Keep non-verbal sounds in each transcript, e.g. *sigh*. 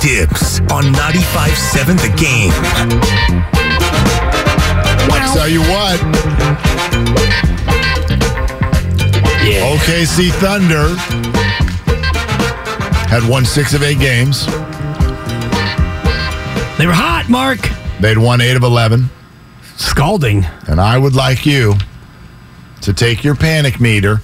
Dibs on 95.7 The Game. Tell you what. Yeah. OKC Thunder had won six of eight games. They were hot, Mark. They'd won eight of 11. Scalding. And I would like you to take your panic meter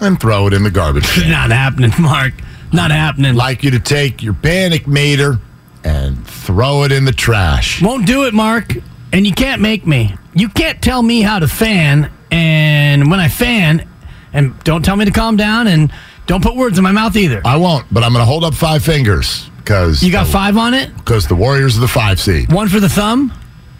and throw it in the garbage *laughs* can. Not happening, Mark. Not happening. like you to take your panic meter and throw it in the trash. Won't do it, Mark. And you can't make me. You can't tell me how to fan. And when I fan, and don't tell me to calm down and don't put words in my mouth either. I won't, but I'm going to hold up five fingers because You got five on it? because the Warriors are the five seed. One for the thumb?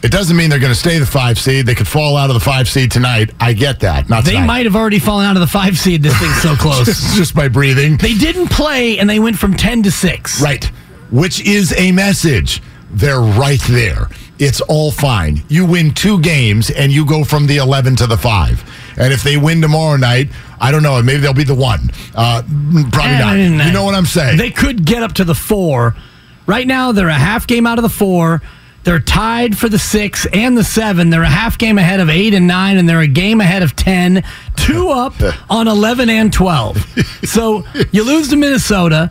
It doesn't mean they're going to stay the five seed. They could fall out of the five seed tonight. I get that. Not They tonight. might have already fallen out of the five seed. This thing's so *laughs* close. just, just by breathing. they didn't play and they went from 10 to 6. Right. Which is a message. They're right there. It's all fine. You win two games and you go from the 11 to the 5. And if they win tomorrow night, I don't know, maybe they'll be the one. Uh, probably Eh, not. You know what I'm saying? They could get up to the four. Right now, they're a half game out of the four. They're tied for the six and the seven. They're a half game ahead of eight and nine, and they're a game ahead of 10. Two *laughs* up on 11 and 12. *laughs* So you lose to Minnesota.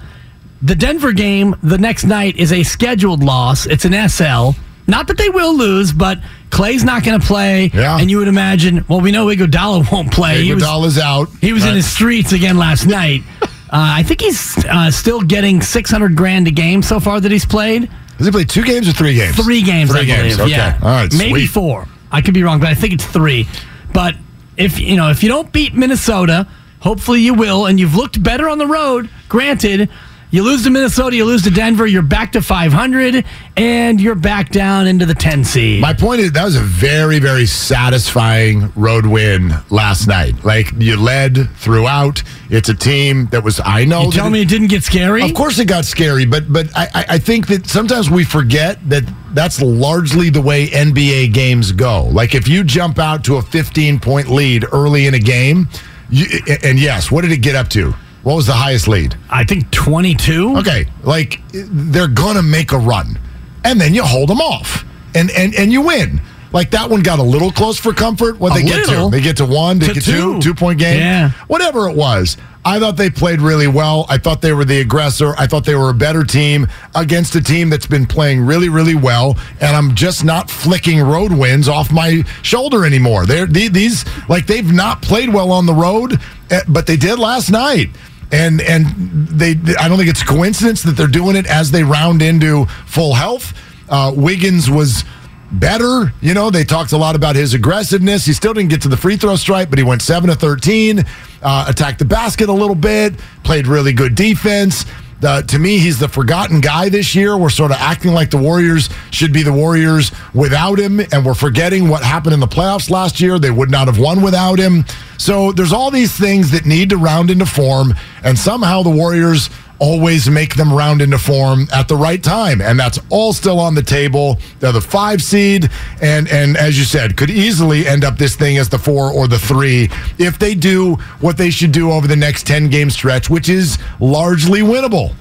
The Denver game the next night is a scheduled loss. It's an SL. Not that they will lose, but Klay's not going to play. Yeah. And you would imagine, well, we know Iguodala *laughs* won't play. He was- out. he was in the streets again last night. Uh, I think he's uh, still getting 600 grand a game so far that he's played. Has he played two games or three games? Three games, Three I games. believe. Okay. Yeah. All right. Maybe sweet. four. I could be wrong, but I think it's three. But if you know, if you don't beat Minnesota, hopefully you will, and you've looked better on the road. Granted, you lose to Minnesota, you lose to Denver, you're back to 500, and you're back down into the 10 seed. My point is that was a very, very satisfying road win last night. Like you led throughout. It's a team that was. I know. you tell it- me it didn't get scary? Of course, it got scary, but but I, I- I think that sometimes we forget that that's largely the way NBA games go. Like if you jump out to a 15 point lead early in a game, you, and yes, what did it get up to? What was the highest lead? I think 22. Okay, like they're gonna make a run, and then you hold them off, and and and you win. Like that one got a little close for comfort. What A they get to? They get to one. They To get two. two. Two point game. Yeah. Whatever it was. I thought they played really well. I thought they were the aggressor. I thought they were a better team against a team that's been playing really, really well. And I'm just not flicking road wins off my shoulder anymore. They're the- these like they've not played well on the road, eh, but they did last night and and they I don't think it's a coincidence that they're doing it as they round into full health. Uh, Wiggins was better. You know, they talked a lot about his aggressiveness. He still didn't get to the free throw stripe, but he went seven to thirteen, uh, attacked the basket a little bit, played really good defense. Uh, to me, he's the forgotten guy this year. We're sort of acting like the Warriors should be the Warriors without him, and we're forgetting what happened in the playoffs last year. They would not have won without him. So there's all these things that need to round into form, and somehow the Warriors always make them round into form at the right time, and that's all still on the table. They're the five seed, and and as you said, could easily end up this thing as the four or the three if they do what they should do over the next ten game stretch, which is largely winnable.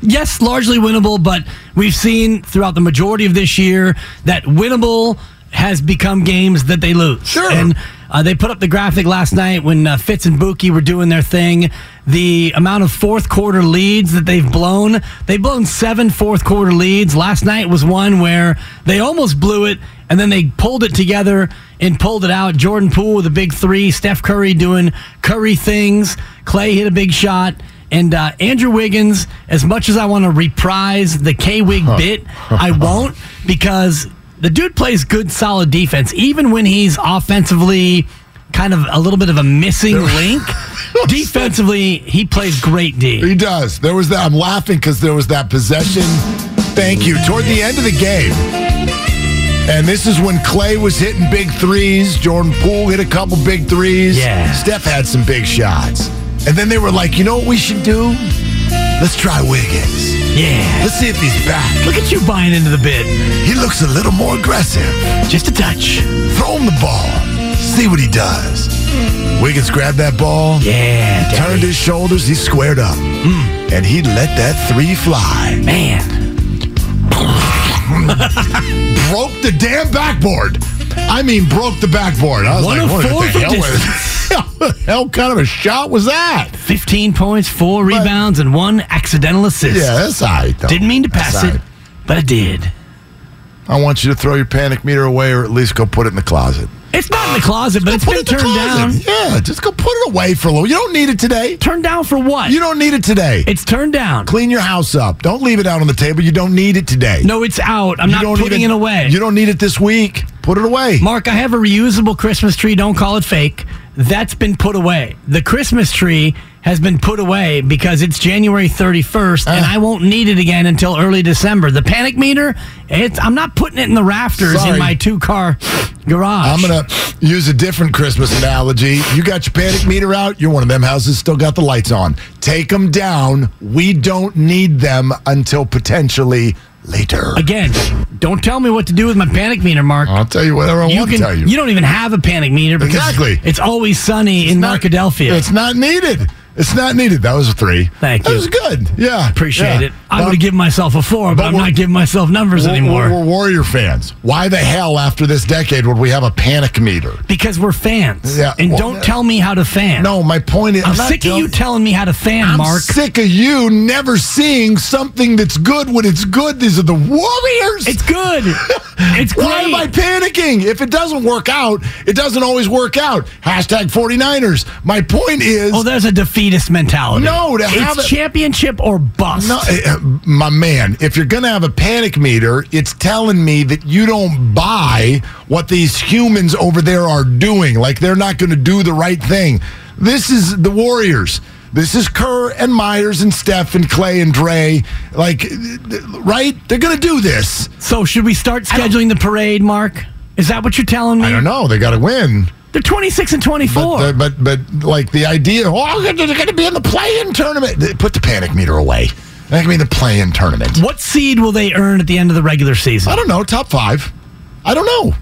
yes, largely winnable, but we've seen throughout the majority of this year that winnable has become games that they lose. Sure. And uh, they put up the graphic last night when uh, Fitz and Buki were doing their thing. The amount of fourth quarter leads that they've blown, they've blown seven fourth quarter leads. Last night was one where they almost blew it and then they pulled it together and pulled it out. Jordan Poole with a big three, Steph Curry doing Curry things, Klay hit a big shot. And uh, Andrew Wiggins, as much as I want to reprise the K Wig bit, I won't because the dude plays good, solid defense, even when he's offensively kind of a little bit of a missing link. *laughs* Defensively, he plays great D. He does. There was that. I'm laughing because there was that possession. Thank you. Toward the end of the game. And this is when Klay was hitting big threes. Jordan Poole hit a couple big threes. Yeah. Steph had some big shots. And then they were like, you know what we should do? Let's try Wiggins. Yeah. Let's see if he's back. Look at you buying into the bid. He looks a little more aggressive. Just a touch. Throw him the ball. see what he does. Wiggins grabbed that ball, Yeah, Daddy. turned his shoulders, he squared up, hmm. and he let that three fly. Man. *laughs* Broke the damn backboard. I mean, broke the backboard. I was One like, what the hell, was, *laughs* what the hell kind of a shot was that? 15 points, four rebounds, and one accidental assist. Yeah, that's all right, though. Didn't mean to pass all it, but I did. I want you to throw your panic meter away or at least go put it in the closet. It's not in the closet, but it's been it turned down. Yeah, just go put it away for a little. You don't need it today. Turned down for what? You don't need it today. it's turned down. Clean your house up. Don't leave it out on the table. You don't need it today. No, it's out. I'm You not putting it away. You don't need it this week. Put it away. Mark, I have a reusable Christmas tree. Don't call it fake. That's been put away. The Christmas tree has been put away because it's January 31st, and Ah. I won't need it again until early December. The panic meter, it's, I'm not putting it in the rafters Sorry. in my two car garage. I'm going to use a different Christmas analogy. You got your panic meter out. You're one of them houses still got the lights on. Take them down. We don't need them until potentially later. Again, don't tell me what to do with my panic meter, Mark. I'll tell you whatever I you want can. to tell you. You don't even have a panic meter because Exactly. it's always sunny in not- Markadelphia. It's not needed. It's not needed. That was a three. Thank that you. That was good. Yeah. Appreciate yeah. it. I would have given myself a four, but, but I'm not giving myself numbers We're- anymore. We're, we're Warrior fans. Why the hell, after this decade, would we have a panic meter? because we're fans. Yeah, and well, don't yeah. tell me how to fan. No, my point is, I'm, not sick of you telling- me how to fan, Mark. I'm Mark. sick of you never seeing something that's good when it's good. Are the Warriors. It's good. *laughs* It's great. Why am I panicking? If it doesn't work out, it doesn't always work out. Hashtag 49ers. My point is, oh, there's a defeatist mentality. No, to have it's it- championship or bust. no, uh, my man, if you're going to have a panic meter, it's telling me that you don't buy what these humans over there are doing. Like they're not going to do the right thing. This is the Warriors. This is Kerr and Myers and Steph and Klay and Dre. Like, right? They're going to do this. So should we start scheduling the parade, Mark? Is that what you're telling me? I don't know. They got to win. They're 26 and 24. But, but, but, like the idea, oh, they're going to be in the play-in tournament. Put the panic meter away. That can be the play-in tournament. what seed will they earn at the end of the regular season? I don't know. Top five. I don't know.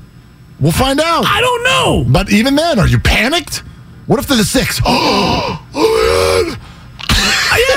We'll find out. I don't know. But even then, are you panicked? What if they're the six? *gasps* Oh, man.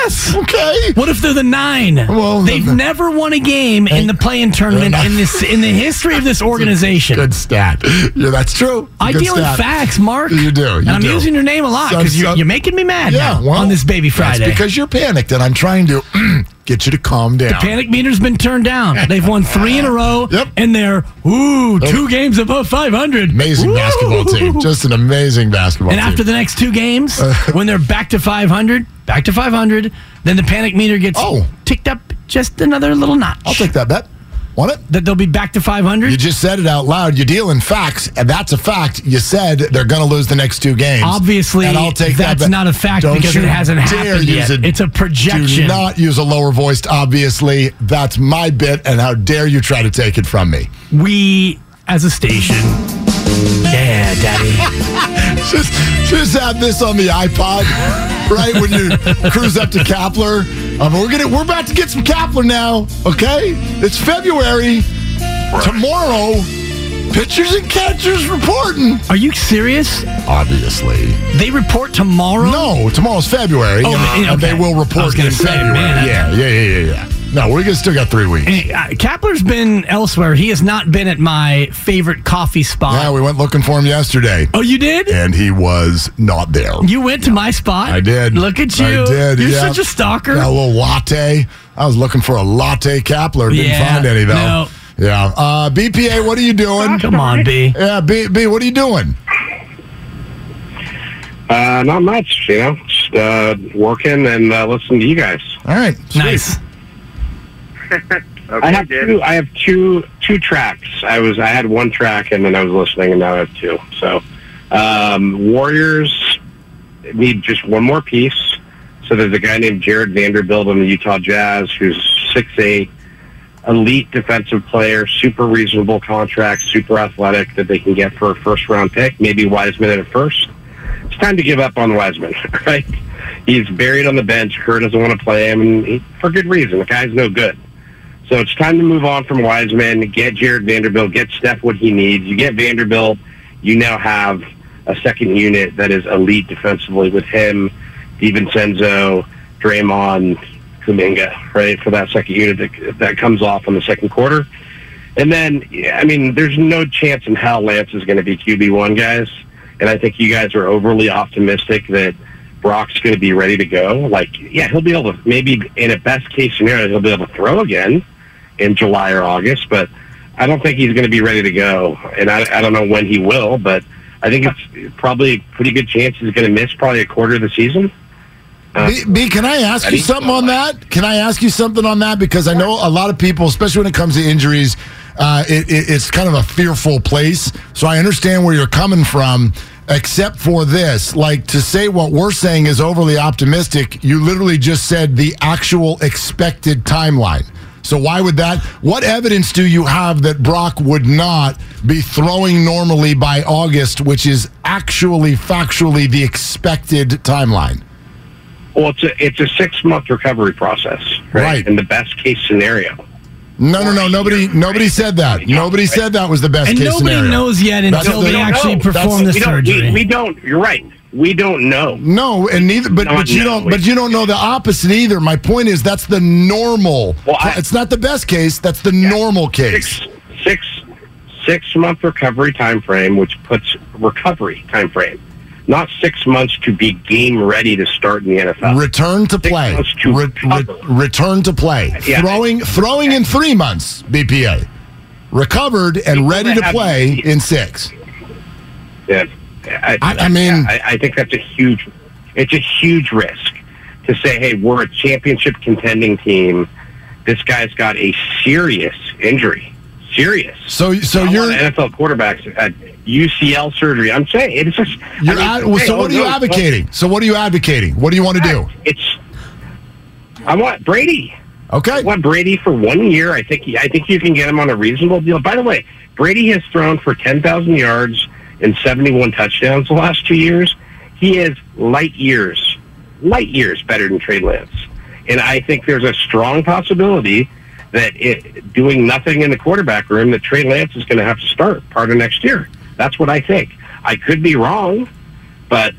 yes. Okay. What if they're the nine? Well, They've the- never won a game in the play-in tournament in this in the history of this organization. Good stat. Yeah, that's true. I Good deal in facts, Mark. You do, you and I'm do. using your name a lot because you're, you're making me mad Yeah, now well, on this baby Friday. That's because you're panicked, and I'm trying to *clears throat* get you to calm down. The panic meter's been turned down. They've won three in a row, Yep. and they're ooh two games above 500. Amazing Woo! basketball team. Just an amazing basketball team. And team. after the next two games, uh, *laughs* when they're back to 500, back to 500, then the panic meter gets Oh. ticked up just another little notch. I'll take that bet. Want it? that they'll be back to 500. You just said it out loud. You deal in facts, and that's a fact. You said they're going to lose the next two games. Obviously, and I'll take that that's bet. not a fact because it hasn't happened yet. It's a projection. Do not use a lower voiced. Obviously, that's my bit, and how dare you try to take it from me? we, as a station, yeah, daddy. *laughs* Just, just have this on the iPod, right? When you cruise up to Kapler, um, we're gonna, we're about to get some Kapler now. Okay, it's February. Tomorrow, pitchers and catchers reporting. Are you serious? Obviously, They report tomorrow. no. Tomorrow's February, Oh, and, okay. they will report was gonna in say, February. man, yeah, yeah, yeah, yeah, yeah. No, we're gonna still got three weeks. Hey, uh, Kapler's been elsewhere. He has not been at my favorite coffee spot. Yeah, we went looking for him yesterday, oh, you did? and he was not there. You went to my spot. I did. Look at you. I did. You're yeah. such a stalker. Got a little latte. I was looking for a latte Kapler. Didn't Yeah, find any though. no. Yeah. Uh, BPA, what are you doing? Come on, B. Yeah, B, B, what are you doing? Uh, not much, you know, just uh, working and uh, listening to you guys. All right. sweet. Nice. *laughs* I have two. I have two two tracks. I was I had one track and then I was listening, and now I have two. So, um, Warriors need just one more piece. So there's a guy named Jared Vanderbilt on the Utah Jazz who's six eight, elite defensive player, super reasonable contract, super athletic that they can get for a first round pick, maybe Wiseman at a first. It's time to give up on Wiseman, *laughs* right? He's buried on the bench. Kerr doesn't want to play him, and he, for good reason. The guy's no good. So it's time to move on from Wiseman, get Jared Vanderbilt, get Steph what he needs. You get Vanderbilt, you now have a second unit that is elite defensively with him, DiVincenzo, Draymond, Kuminga, right, for that second unit that, that comes off in the second quarter. And then, I mean, there's no chance in hell Lance is going to be QB1, guys. And I think you guys are overly optimistic that Brock's going to be ready to go. Like, yeah, he'll be able to, maybe in a best case scenario, he'll be able to throw again in July or August, but I don't think he's going to be ready to go. And I, I don't know when he will, but I think it's probably a pretty good chance he's going to miss probably a quarter of the season. Uh, B, B, can I ask you something on that? Can I ask you something on that? Because I know a lot of people, especially when it comes to injuries, uh, it, it, it's kind of a fearful place. So I understand where you're coming from, except for this. Like to say what we're saying is overly optimistic, you literally just said the actual expected timeline. So why would that? What evidence do you have that Brock would not be throwing normally by August, which is actually factually the expected timeline? Well, it's a it's a six month recovery process, right? Right. In the best case scenario. No, no, no. Nobody, nobody said that. Nobody said that was the best And case nobody scenario. knows yet until the- they actually know. perform the That's- we don't, surgery. We, we don't. You're right. We don't know. No, and neither, but but you don't, but you don't know the opposite either. My point is that's the normal. Well, I- it's not the best case. That's the normal case. Six six six month recovery time frame, which puts recovery time frame, not six months to be game ready to start in the NFL. Return to Six play. to Re- re- return to play. Yeah. Throwing throwing in three months. BPA. Recovered and People ready to play in six. Yeah. I, I- I mean- I, I think that's a huge, it's a huge risk to say, hey, we're a championship contending team. This guy's got a serious injury. Serious. So so you're NFL quarterbacks had UCL surgery. I'm saying it's just. you're I ad- mean, so oh, what oh, are you no, advocating? So what are you advocating? What do you want to do? It's. I want Brady. Okay. I want Brady for one year. I think he, I think you can get him on a reasonable deal. By the way, Brady has thrown for ten thousand yards and seventy one touchdowns the last two years. He is light years, light years better than Trey Lance, and I think there's a strong possibility that it, doing nothing in the quarterback room, that Trey Lance is going to have to start part of next year. That's what I think. I could be wrong, but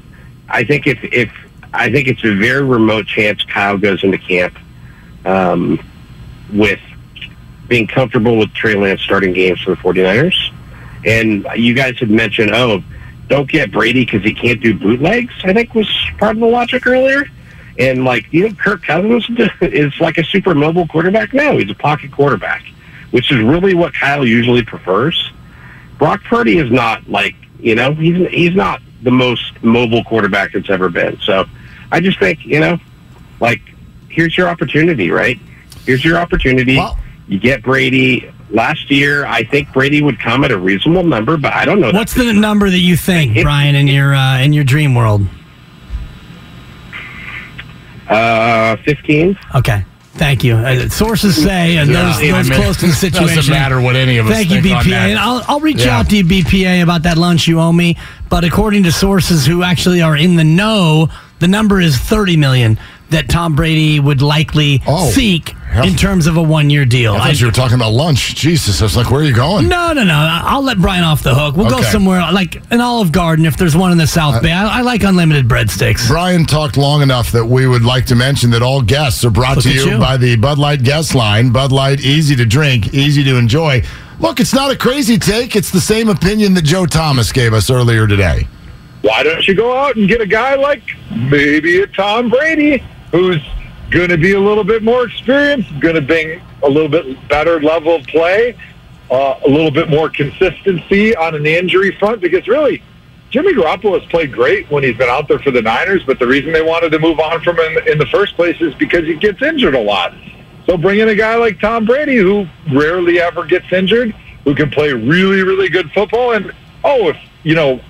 I think if if I think it's a very remote chance Kyle goes into camp um, with being comfortable with Trey Lance starting games for the 49ers. And you guys had mentioned, oh, don't get Brady because he can't do bootlegs, I think was part of the logic earlier. And like, you know, Kirk Cousins *laughs* is like a super mobile quarterback? No, he's a pocket quarterback, which is really what Kyle usually prefers. Brock Purdy is not like, you know, he's he's not the most mobile quarterback that's ever been. So I just think, you know, like here's your opportunity, right? Here's your opportunity. Well- you get Brady. Last year, I think Brady would come at a reasonable number, but I don't know. What's the number that you think, It- Brian, in your uh, in your dream world? Uh, 15. Okay. Thank you. Uh, sources say, and those, Yeah, those I mean, close to the situation. doesn't matter what any of us Thank you, think on BPA. that. And I'll, I'll reach Yeah. out to you, BPA, about that lunch you owe me. But according to sources who actually are in the know, the number is 30 million that Tom Brady would likely Oh. seek Hell. in terms of a one year deal. I thought you were talking about lunch. Jesus, I was like, where are you going? No, no, no. I'll let Brian off the hook. We'll go somewhere like an Olive Garden if there's one in the South Bay. I, I like unlimited breadsticks. Brian talked long enough that we would like to mention that all guests are brought Look to you, you. by the Bud Light guest line. Bud Light, easy to drink, easy to enjoy. Look, it's not a crazy take. It's the same opinion that Joe Thomas gave us earlier today. why don't you go out and get a guy like maybe a Tom Brady who's going to be a little bit more experienced, going to bring a little bit better level of play, uh, a little bit more consistency on an injury front because really Jimmy Garoppolo has played great when he's been out there for the Niners, but the reason they wanted to move on from him in the first place is because he gets injured a lot. So bring in a guy like Tom Brady who rarely ever gets injured, who can play really, really good football. And, oh, if, you know,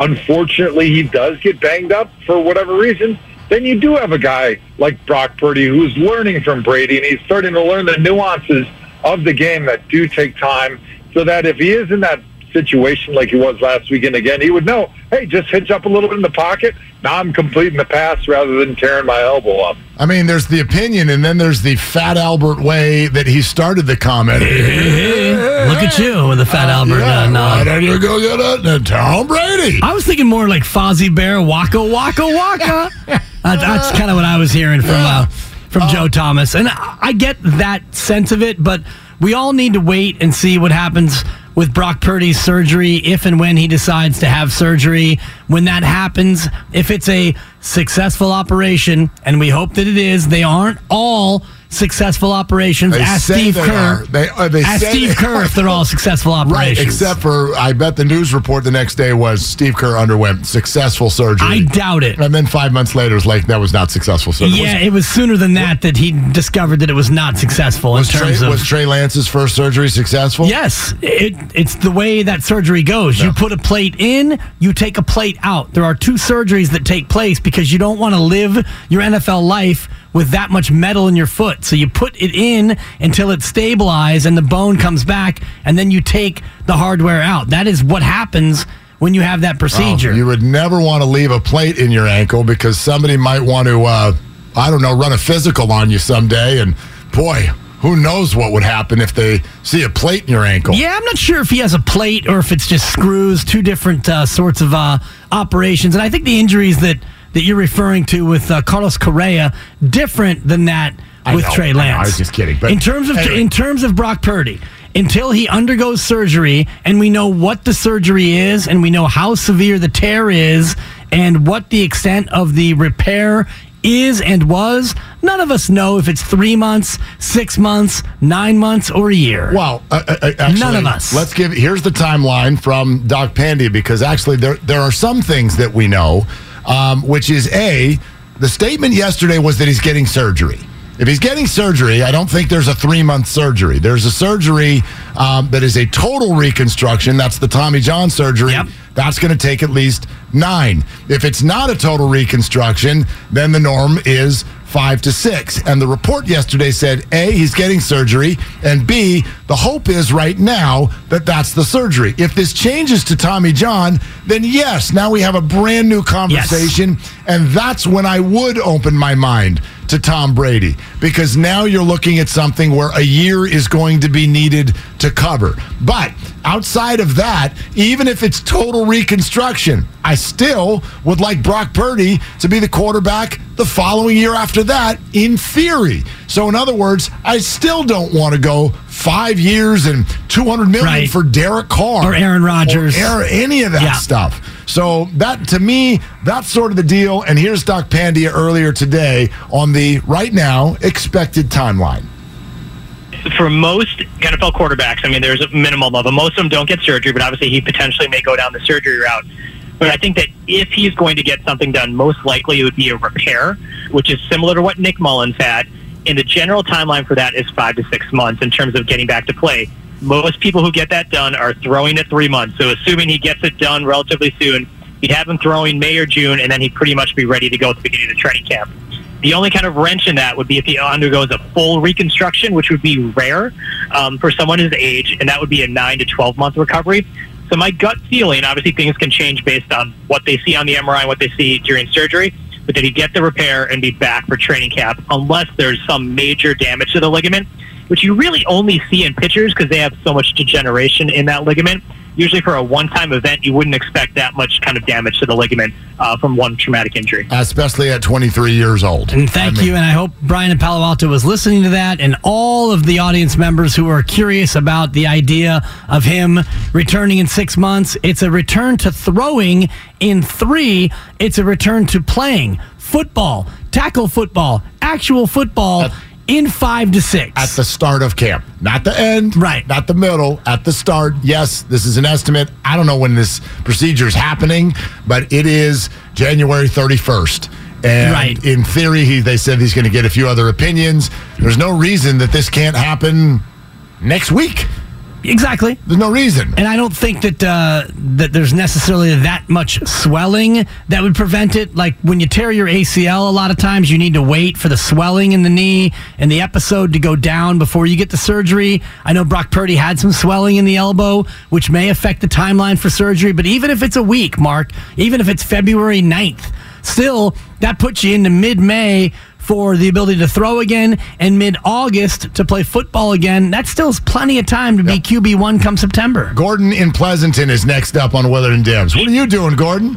unfortunately he does get banged up for whatever reason, then you do have a guy like Brock Purdy who's learning from Brady and he's starting to learn the nuances of the game that do take time so that if he is in that situation like he was last weekend again, he would know, hey, just hitch up a little bit in the pocket. Now I'm completing the pass rather than tearing my elbow up. I mean, there's the opinion, and then there's the Fat Albert way that he started the comment. *laughs* Look at you with the Fat Albert. Yeah, uh, no. why don't you go get a, a Tom Brady? I was thinking more like Fozzie Bear, Waka Waka Waka. *laughs* That- that's kind of what I was hearing from uh, from Joe Thomas, and I get that sense of it. But we all need to wait and see what happens with Brock Purdy's surgery, if and when he decides to have surgery. When that happens, if it's a successful operation, and we hope that it is, they aren't all successful operations. They Ask Steve they Kerr. are. They- uh, they Ask Steve Kerr are. if they're all successful Right, operations. except for I bet the news report the next day was Steve Kerr underwent successful surgery. I doubt it. And then five months later, it's like that was not successful surgery. Yeah, it was sooner than that that he discovered that it was not successful was, in terms Trey, of. was Trey Lance's first surgery successful? Yes, it, it's the way that surgery goes. You put a plate in, you take a plate out. There are two surgeries that take place because you don't want to live your NFL life with that much metal in your foot. So you put it in until it stabilized and the bone comes back, and then you take the hardware out. That is what happens when you have that procedure. Oh, you would never want to leave a plate in your ankle because somebody might want to, uh, I don't know, run a physical on you someday. And boy, who knows what would happen if they see a plate in your ankle. Yeah, I'm not sure if he has a plate or if it's just screws, two different uh, sorts of uh, operations. And I think the injuries that, that you're referring to with uh, Carlos Correa, different than that with know, Trey I know, Lance. I was just kidding, but in terms of anyway. in terms of Brock Purdy, until he undergoes surgery and we know what the surgery is and we know how severe the tear is and what the extent of the repair is and was, none of us know if it's three months, six months, nine months, or a year. Well, uh, uh, uh, actually, None of us. Let's give. Here's the timeline from Doc Pandy because actually there there are some things that we know, um, which is a the statement yesterday was that he's getting surgery. If he's getting surgery, I don't think there's a three month surgery. There's a surgery um, that is a total reconstruction. That's the Tommy John surgery. Yep. That's going to take at least nine. If it's not a total reconstruction, then the norm is five to six. And the report yesterday said A, he's getting surgery, and B, the hope is right now that that's the surgery. If this changes to Tommy John, then yes, now we have a brand new conversation. And that's when I would open my mind to Tom Brady because now you're looking at something where a year is going to be needed to cover. But outside of that, even if it's total reconstruction, I still would like Brock Purdy to be the quarterback the following year after that, in theory. So, in other words, I still don't want to go five years and 200 million Right. for Derek Carr Or Aaron Rodgers. or any of that Yeah. stuff. So that to me, that's sort of the deal. And here's Doc Pandia earlier today on the right now expected timeline. for most NFL quarterbacks, I mean, there's a minimum of them. Most of them don't get surgery, but obviously he potentially may go down the surgery route. But I think that if he's going to get something done, most likely it would be a repair, which is similar to what Nick Mullens had. And the general timeline for that is five to six months in terms of getting back to play. Most people who get that done are throwing at three months. So assuming he gets it done relatively soon, he'd have him throwing May or June, and then he'd pretty much be ready to go at the beginning of the training camp. The only kind of wrench in that would be if he undergoes a full reconstruction, which would be rare um, for someone his age, and that would be a nine to twelve month recovery. So my gut feeling, obviously things can change based on what they see on the MRI and what they see during surgery, but that he get the repair and be back for training camp unless there's some major damage to the ligament, which you really only see in pitchers because they have so much degeneration in that ligament. Usually for a one-time event, you wouldn't expect that much kind of damage to the ligament uh, from one traumatic injury. Especially at 23 years old. And thank I mean, you. And I hope Brian in Palo Alto was listening to that and all of the audience members who are curious about the idea of him returning in six months. It's a return to throwing in three, it's a return to playing football, tackle football, actual football At- in five to six. At the start of camp, not the end, Right. Not the middle, at the start. Yes, this is an estimate. I don't know when this procedure is happening, but it is January 31st. And Right. in theory, he, they said he's going to get a few other opinions. There's no reason that this can't happen next week. Exactly. There's no reason. And I don't think that uh, that there's necessarily that much swelling that would prevent it. Like when you tear your ACL, a lot of times you need to wait for the swelling in the knee and the episode to go down before you get the surgery. I know Brock Purdy had some swelling in the elbow, which may affect the timeline for surgery. But even if it's a week, Mark, even if it's February 9th, still that puts you into mid-May for the ability to throw again and mid August to play football again. That still is plenty of time to be QB1 come September. Gordon in Pleasanton is next up on Willard and Dibs. What are you doing, Gordon?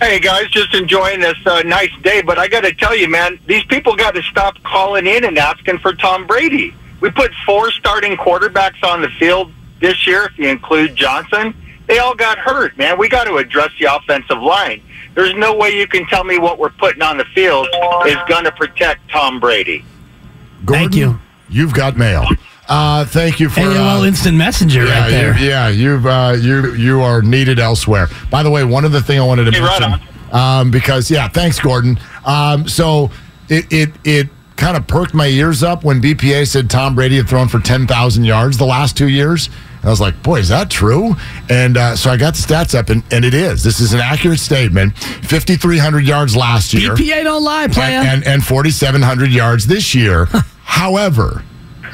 Hey guys, just enjoying this uh, nice day, but I got to tell you, man, these people got to stop calling in and asking for Tom Brady. We put four starting quarterbacks on the field this year, if you include Johnson. They all got hurt, man. We got to address the offensive line. There's no way you can tell me what we're putting on the field is going to protect Tom Brady. Gordon, Thank you. You've got mail. Uh, thank you for AOL uh, Instant Messenger yeah, right there. You, yeah, you've uh, you you are needed elsewhere. By the way, one other thing I wanted to Hey, right mention um, because yeah, thanks, Gordon. Um, so it it it kind of perked my ears up when BPA said Tom Brady had thrown for ten thousand yards the last two years. I was like, boy, is that true? And uh, so I got the stats up, and, and it is. This is an accurate statement. 5,300 yards last year BPA don't lie, playa. and, and, and 4,700 yards this year. *laughs* However,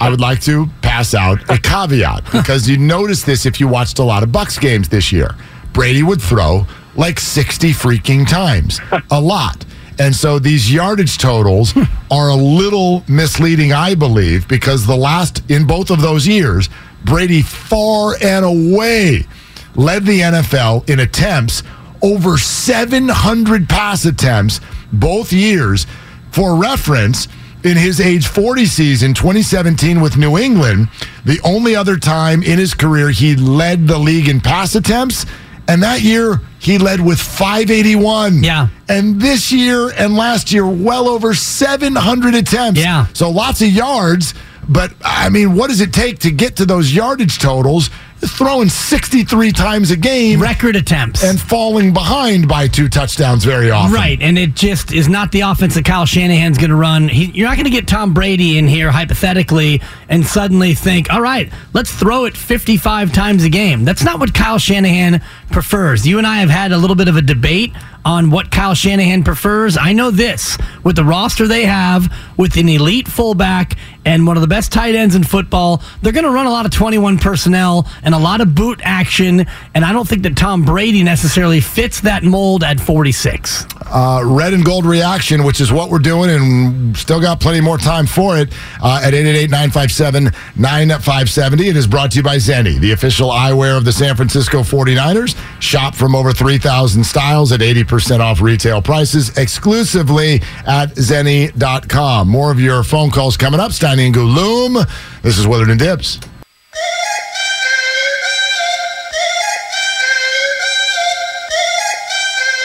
I would like to pass out a caveat *laughs* because you notice this if you watched a lot of Bucs games this year. Brady would throw like 60 freaking times, a lot. And so these yardage totals *laughs* are a little misleading, I believe, because the last, in both of those years, Brady far and away led the NFL in attempts over 700 pass attempts both years. For reference, in his age 40 season 2017 with New England, the only other time in his career he led the league in pass attempts, and that year he led with 581. Yeah. And this year and last year, well over 700 attempts. Yeah. So lots of yards, but I mean, what does it take to get to those yardage totals? Throwing 63 times a game Record attempts. and falling behind by two touchdowns very often. Right, and it just is not the offense that Kyle Shanahan's going to run. He, you're not going to get Tom Brady in here hypothetically and suddenly think, all right, let's throw it 55 times a game. That's not what Kyle Shanahan prefers. You and I have had a little bit of a debate on what Kyle Shanahan prefers. I know this with the roster they have, with an elite fullback and one of the best tight ends in football, they're going to run a lot of 21 personnel and a lot of boot action. And I don't think that Tom Brady necessarily fits that mold at 46. Uh, red and gold reaction, which is what we're doing, and still got plenty more time for it uh, at 888 957 9570. It is brought to you by Zenni, the official eyewear of the San Francisco 49ers. Shop from over 3,000 styles at 80% off retail prices exclusively at Zenni.com. More of your phone calls coming up. Steiny and Guloom. This is Willard and Dibs.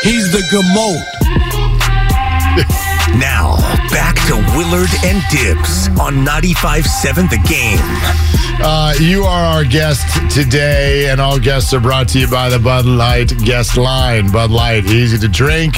He's the Gamote. *laughs* now, back to Willard and Dibs on 95.7 The Game. Uh, you are our guest today, and all guests are brought to you by the Bud Light guest line. Bud Light, easy to drink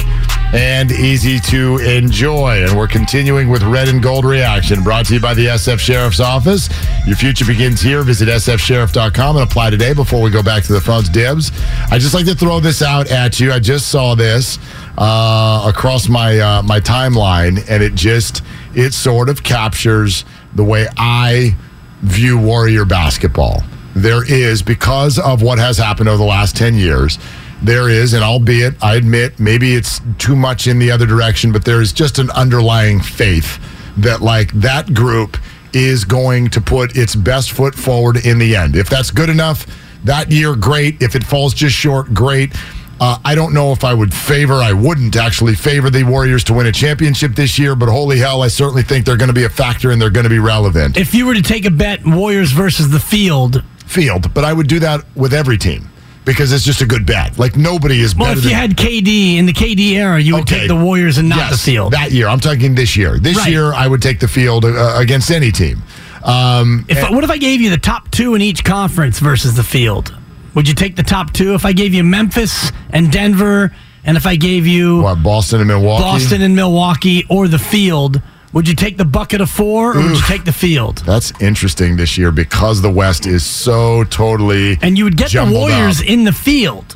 and easy to enjoy. And we're continuing with Red and Gold Reaction, brought to you by the SF Sheriff's Office. Your future begins here. Visit sfsheriff.com and apply today before we go back to the phones. Dibs, I just like to throw this out at you. I just saw this uh, across my uh, my timeline, and it just it sort of captures the way I view Warrior basketball. There is, because of what has happened over the last 10 years, there is, and albeit I admit maybe it's too much in the other direction, but there is just an underlying faith that, like, that group is going to put its best foot forward in the end. If that's good enough, that year, great. If it falls just short, great. Uh, I don't know if I would favor, I wouldn't actually favor the Warriors to win a championship this year, but holy hell, I certainly think they're going to be a factor and they're going to be relevant. If you were to take a bet, Warriors versus the field, Field, but I would do that with every team because it's just a good bet. Like nobody is well, better if you had KD in the KD era, you would Okay. take the Warriors and not Yes, the field. that year. I'm talking this year. This Right. year, I would take the field uh, against any team. Um, if what if I gave you the top two in each conference versus the field? Would you take the top two if I gave you Memphis and Denver, and if I gave you what Boston and Milwaukee? Boston and Milwaukee or the field? Would you take the bucket of four or would you take the field? That's interesting this year because the West is so totally. And you would get the Warriors up. in the field.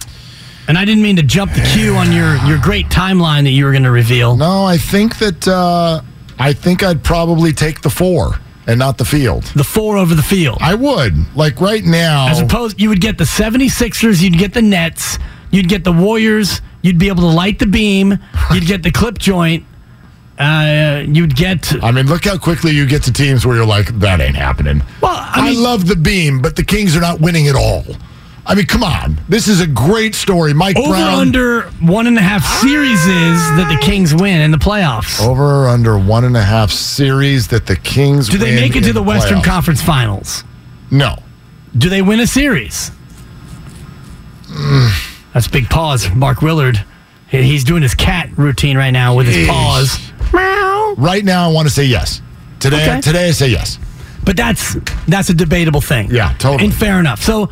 And I didn't mean to jump the queue on your, your great timeline that you were going to reveal. No, I think that uh, I think I'd probably take the four and not the field. The four over the field. I would like right now. As opposed, you would get the 76ers, you'd get the Nets, you'd get the Warriors, you'd be able to light the beam, you'd get the clip joint, uh, you'd get. I mean, look how quickly you get to teams where you're like, that ain't happening. Well, I I, mean- love the beam, but the Kings are not winning at all. I mean, come on. This is a great story. Mike Over Brown. under one and a half series is that the Kings win in the playoffs. Over under one and a half series that the Kings Do they make it to in the Western playoffs. Conference Finals? No. Do they win a series? Mm. That's a big pause. Mark Willard, he's doing his cat routine right now with his Eesh. paws. Meow. Right now, I want to say yes. Today, Okay. today I say yes. But that's that's a debatable thing. Yeah, totally. And fair enough. So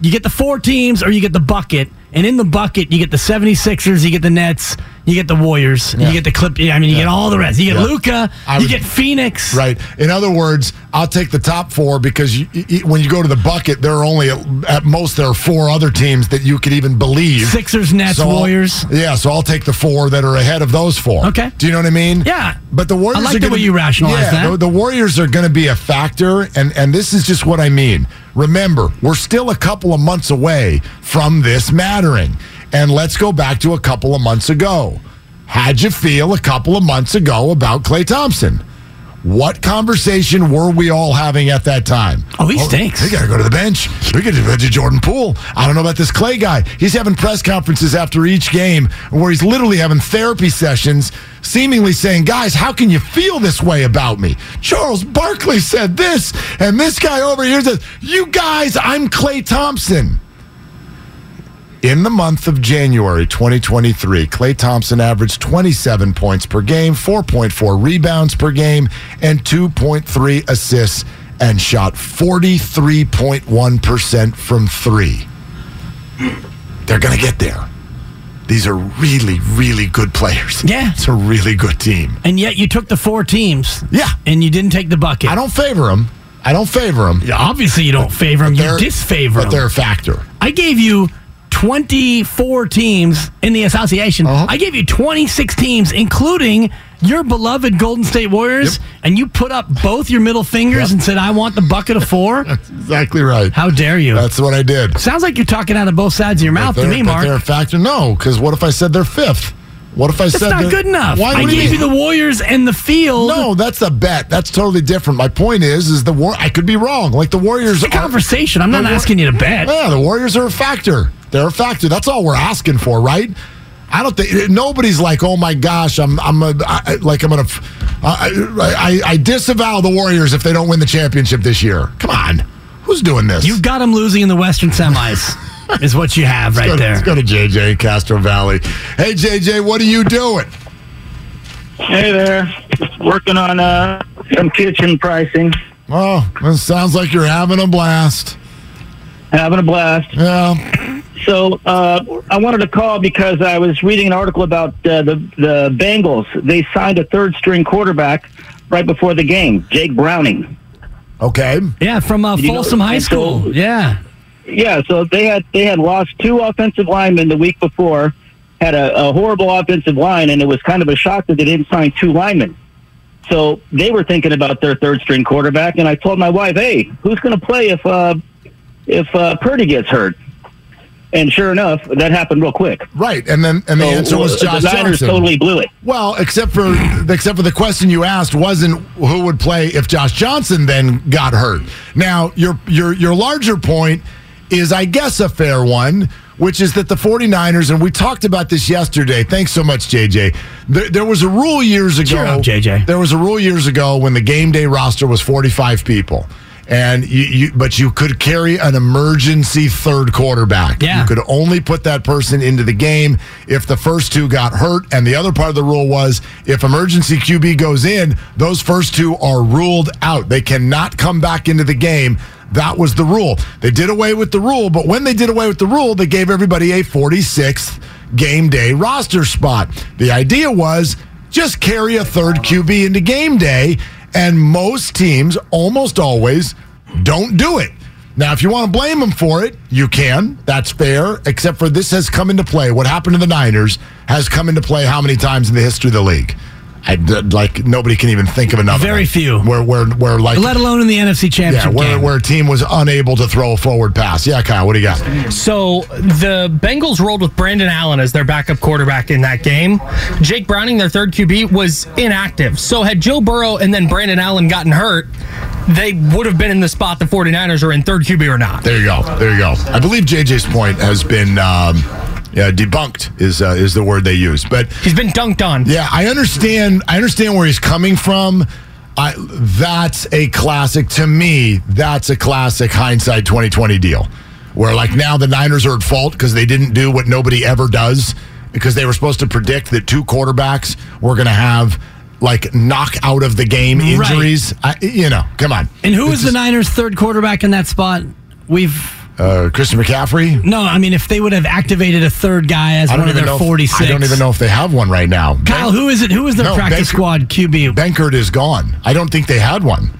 you get the four teams or you get the bucket. And in the bucket, you get the 76ers, you get the Nets, you get the Warriors, Yeah. you get the Clip. I mean, you get all the rest. You get Yeah. Luka, you would- get Phoenix. Right. In other words, I'll take the top four because you, you, when you go to the bucket, there are only at, at most there are four other teams that you could even believe. Sixers, Nets, So I'll- Warriors. yeah, so I'll take the four that are ahead of those four. Okay. Do you know what I mean? Yeah. But the Warriors I like are the gonna way you rationalize yeah, that. The, the Warriors are going to be a factor, and and this is just what I mean. Remember, we're still a couple of months away from this mattering, and let's go back to a couple of months ago. How'd you feel a couple of months ago about Klay Thompson? What conversation were we all having at that time? Oh, he oh, stinks. He got to go to the bench. We got to go to Jordan Poole. I don't know about this Klay guy. He's having press conferences after each game where he's literally having therapy sessions, seemingly saying, Guys, how can you feel this way about me? Charles Barkley said this, and this guy over here says, You guys, I'm Klay Thompson. In the month of January 2023, Klay Thompson averaged 27 points per game, 4.4 rebounds per game, and 2.3 assists, and shot 43.1% from three. They're going to get there. These are really, really good players. Yeah. It's a really good team. And yet you took the four teams. Yeah. And you didn't take the bucket. I don't favor them. I don't favor them. Yeah, obviously, you don't favor them. You disfavor But them. they're a factor. I gave you 24 teams in the association. Uh-huh. I gave you 26 teams, including your beloved Golden State Warriors, and you put up both your middle fingers Yep. and said, I want the bucket of four. *laughs* That's Exactly right. How dare you? That's what I did. Sounds like you're talking out of both sides of your mouth to me, Mark. They're a factor. No, because what if I said they're fifth? What if I That's said not good enough. Why I gave you the Warriors and the field. No, that's a bet. That's totally different. My point is, is the war. I could be wrong. Like the Warriors It's a are conversation. I'm not War- asking you to bet. Yeah, the Warriors are a factor. They're a factor. That's all we're asking for, right? I don't think nobody's like, oh my gosh, I'm, I'm, a, I, like I'm gonna, I, I, I disavow the Warriors if they don't win the championship this year. Come on, who's doing this? You've got them losing in the Western semis, *laughs* is what you have right Let's go, there. let's go to JJ Castro Valley. Hey JJ, what are you doing? Hey there. Working on uh, some kitchen pricing. Oh, it sounds like you're having a blast. Having a blast. Yeah. So uh, I wanted to call because I was reading an article about uh, the the Bengals. They signed a third string quarterback right before the game, Jake Browning. Okay. Yeah, from uh, You know, Folsom High and so- School. Yeah. Yeah, so they had they had lost two offensive linemen the week before, had a, a horrible offensive line, and it was kind of a shock that they didn't sign two linemen. So they were thinking about their third string quarterback, and I told my wife, "Hey, who's going to play if uh, if uh, Purdy gets hurt?" And sure enough, that happened real quick. Right, and then and the So, answer was Josh the Niners Johnson. totally blew it. Well, except for except for the question you asked wasn't who would play if Josh Johnson then got hurt. Now, your your your larger point is I guess a fair one, which is that the 49ers and we talked about this yesterday. Thanks so much JJ. There, there was a rule years ago. Cheer up, JJ. There was a rule years ago when the game day roster was 45 people. And you, you but you could carry an emergency third quarterback. Yeah. You could only put that person into the game if the first two got hurt. And the other part of the rule was if emergency QB goes in, those first two are ruled out. They cannot come back into the game. That was the rule. They did away with the rule, but when they did away with the rule, they gave everybody a 46th game day roster spot. The idea was just carry a third QB into game day. And most teams, almost always, don't do it. Now, if you want to blame them for it, you can. That's fair, except for this has come into play. What happened to the Niners has come into play how many times in the history of the league? I, like nobody can even think of another. Very one. few. Where where where like Let alone in the NFC yeah, Championship where, game. where a team was unable to throw a forward pass. Yeah, Kyle, what do you got? So the Bengals rolled with Brandon Allen as their backup quarterback in that game. Jake Browning, their third QB, was inactive. So had Joe Burrow and then Brandon Allen gotten hurt, they would have been in the spot the 49ers are in third QB or not. There you go. There you go. I believe JJ's point has been um, yeah, debunked is uh, is the word they use. But He's been dunked on. yeah, I understand. I understand where he's coming from. I, that's a classic to me. That's a classic hindsight 2020 deal, where like now the Niners are at fault because they didn't do what nobody ever does because they were supposed to predict that two quarterbacks were going to have like knock out of the game Right. injuries. I, you know, come on. and who It's is the Niners' third quarterback in that spot? We've Uh, Christian McCaffrey. no. I mean, if they would have activated a third guy as one of their know. if- forty-six, I don't even know if they have one right now. Kyle, who is it? Who is their No, practice Baker- squad QB? Benkert is gone. I don't think they had one.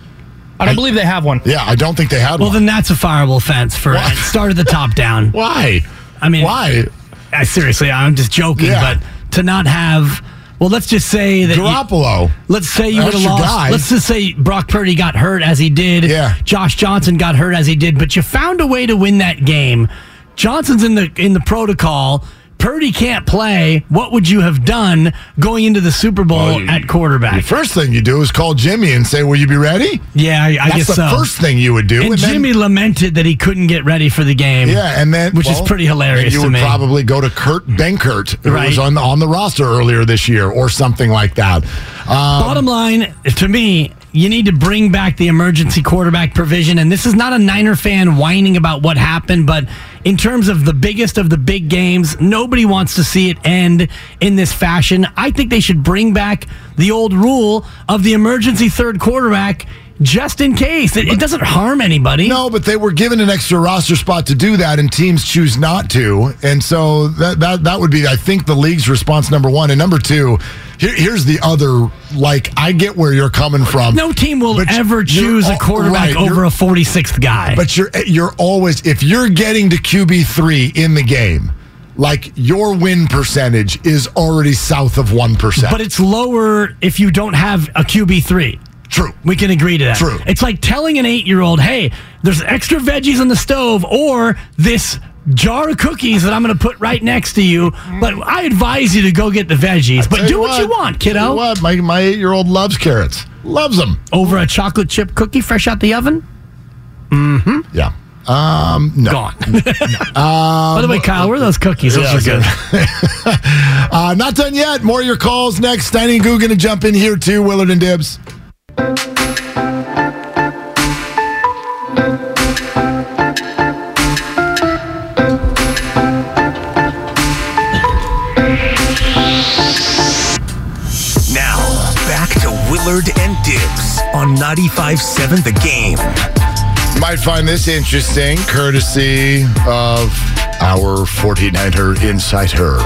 I don't believe they have one. Yeah, I don't think they had well, one. Well, then that's a fireable offense for Why? it *laughs* started the top down. Why? I mean, Why? I, seriously, I'm just joking, Yeah. but to not have. Well, let's just say that. you- Garoppolo. let's say you would have lost. guy. Let's just say Brock Purdy got hurt as he did. Yeah. Josh Johnson got hurt as he did, but you found a way to win that game. Johnson's in the in the protocol. Purdy can't play. What would you have done going into the Super Bowl Well, you- at quarterback? The first thing you do is call Jimmy and say, "Will you be ready?" yeah, I, I That's guess the so. first thing you would do. and then- Jimmy lamented that he couldn't get ready for the game. yeah, and then which is pretty hilarious You would me. probably go to Kurt Benkert, who Right. was on the, on the roster earlier this year, or something like that. Um, Bottom line, to me, you need to bring back the emergency quarterback provision. And this is not a Niner fan whining about what happened, but in terms of the biggest of the big games, nobody wants to see it end in this fashion. I think they should bring back the old rule of the emergency third quarterback just in case. It, it doesn't harm anybody. No, but they were given an extra roster spot to do that, and teams choose not to. And so that that that would be, I think, the league's response number one. And number two, here, here's the other. Like, I get where you're coming from. No team will ever choose a quarterback right, over a 46th guy. But you're you're always if you're getting to QB three in the game, like your win percentage is already south of one percent. but it's lower if you don't have a QB3. True. We can agree to that. True. It's like telling an eight year old, hey, there's extra veggies on the stove or this jar of cookies that I'm going to put right next to you. But I advise you to go get the veggies. But do what, you want, kiddo. you what, my my eight year old loves carrots. Loves them. Over a chocolate chip cookie fresh out the oven? Mm hmm. Yeah. Um. No. Gone. *laughs* By the way, Kyle, where are those cookies? Those Yeah, are good. *laughs* Uh, not done yet. More of your calls next. Steiny and Goo going to jump in here too. Willard and Dibs. Now, back to Willard and Dibs on 95.7 The Game. Might find this interesting, courtesy of our 49er insider,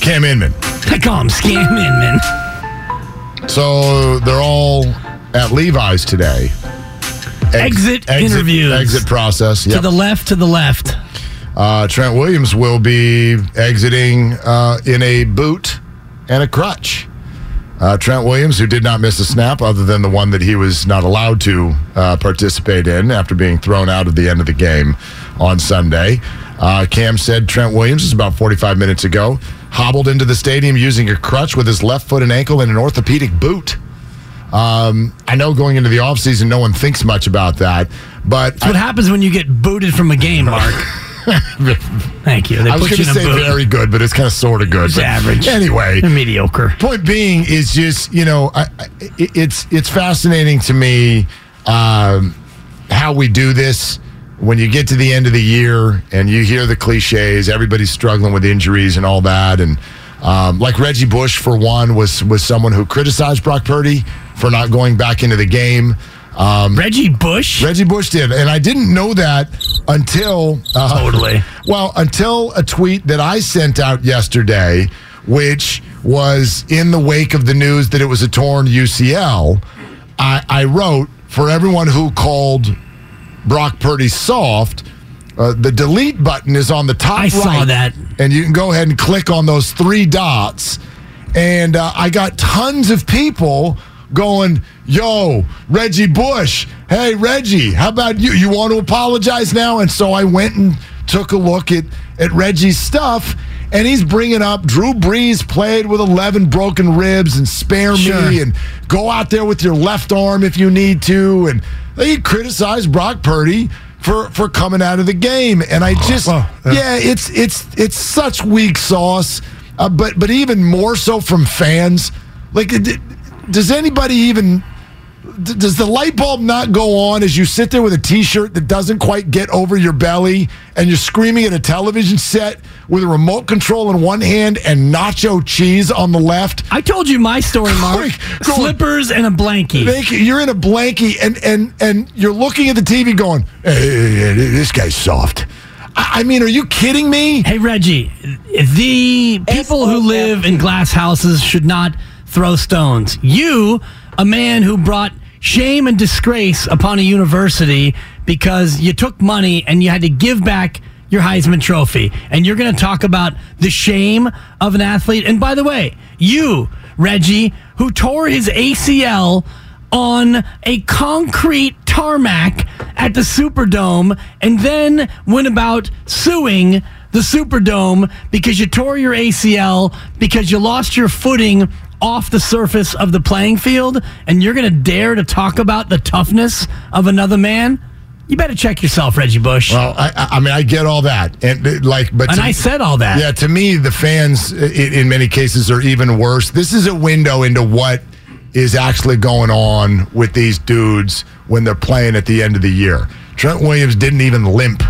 Cam Inman. Come, scam in, man. So they're all at Levi's today. Ex- Exit interviews. Exit process. To the left, to the left. Uh, Trent Williams will be exiting uh, in a boot and a crutch. Uh, Trent Williams, who did not miss a snap other than the one that he was not allowed to uh, participate in after being thrown out at the end of the game on Sunday. Uh, Cam said Trent Williams is about 45 minutes ago hobbled into the stadium using a crutch with his left foot and ankle and an orthopedic boot. Um, I know going into the offseason, no one thinks much about that, but That's what happens when you get booted from a game, Mark. *laughs* Thank you. They I was going to say very good, but it's kind of sort of good. It's average. Anyway, They're mediocre. point being is just you know I, I, it- it's it's fascinating to me um, how we do this when you get to the end of the year and you hear the cliches everybody's struggling with injuries and all that and um, like Reggie Bush for one was was someone who criticized Brock Purdy for not going back into the game um, Reggie Bush? Reggie Bush did, and I didn't know that until uh, Totally. Well, until a tweet that I sent out yesterday, which was in the wake of the news that it was a torn UCL. I, I wrote for everyone who called Brock Purdy soft. Uh, the delete button is on the top I right, saw that. and you can go ahead and click on those three dots. And uh, I got tons of people going, "Yo, Reggie Bush, hey Reggie, how about you? You want to apologize now?" And so I went and took a look at at Reggie's stuff, and he's bringing up Drew Brees played with 11 broken ribs and spare Sure. me and go out there with your left arm if you need to, and he criticized Brock Purdy. For, for coming out of the game, and I just well, yeah. yeah, it's it's it's such weak sauce, uh, but but even more so from fans. Like, does anybody even? D- Does the light bulb not go on as you sit there with a T-shirt that doesn't quite get over your belly, and you're screaming at a television set with a remote control in one hand and nacho cheese on the left? I told you my story, Mark. Going- going- Slippers and a blankie. You're in a blankie and and and you're looking at the TV, going, hey, hey, hey, this guy's soft." I I mean, are you kidding me? Hey, Reggie, the people who live in glass houses should not throw stones. You, a man who brought shame and disgrace upon a university because you took money and you had to give back your Heisman Trophy. And you're going to talk about the shame of an athlete. And by the way, you, Reggie, who tore his ACL on a concrete tarmac at the Superdome and then went about suing the Superdome because you tore your ACL because you lost your footing off the surface of the playing field and you're going to dare to talk about the toughness of another man? You better check yourself, Reggie Bush. Well, I, I mean, I get all that, and uh, like, but and to- I said all that. Yeah, to me, the fans i- in many cases are even worse. This is a window into what is actually going on with these dudes when they're playing at the end of the year. Trent Williams didn't even limp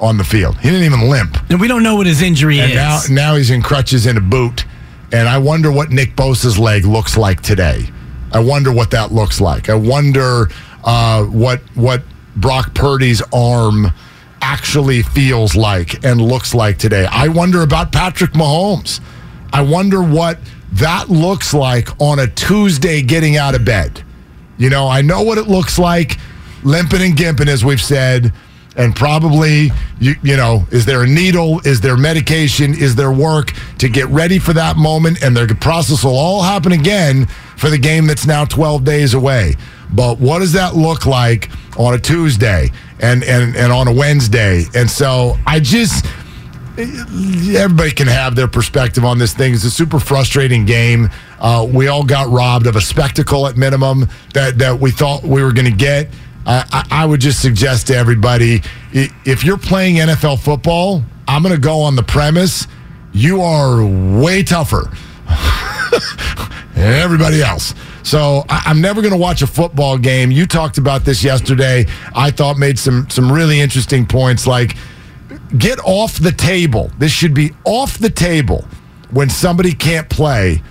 on the field. He didn't even limp. And we don't know what his injury And is. now, now he's in crutches and a boot. And I wonder what Nick Bosa's leg looks like today. I wonder what that looks like. I wonder uh, what what Brock Purdy's arm actually feels like and looks like today. I wonder about Patrick Mahomes. I wonder what that looks like on a Tuesday getting out of bed. You know, I know what it looks like, limping and gimping, as we've said, and probably, you, you know, is there a needle? Is there medication? Is there work to get ready for that moment? And the process will all happen again for the game that's now 12 days away. But what does that look like on a Tuesday and, and, and on a Wednesday? And so I just everybody can have their perspective on this thing. It's a super frustrating game. Uh, we all got robbed of a spectacle at minimum that, that we thought we were going to get. I, I would just suggest to everybody if you're playing NFL football, I'm going to go on the premise you are way tougher than *laughs* everybody else. So I, I'm never going to watch a football game. You talked about this yesterday. I thought made some some really interesting points like get off the table. This should be off the table when somebody can't play,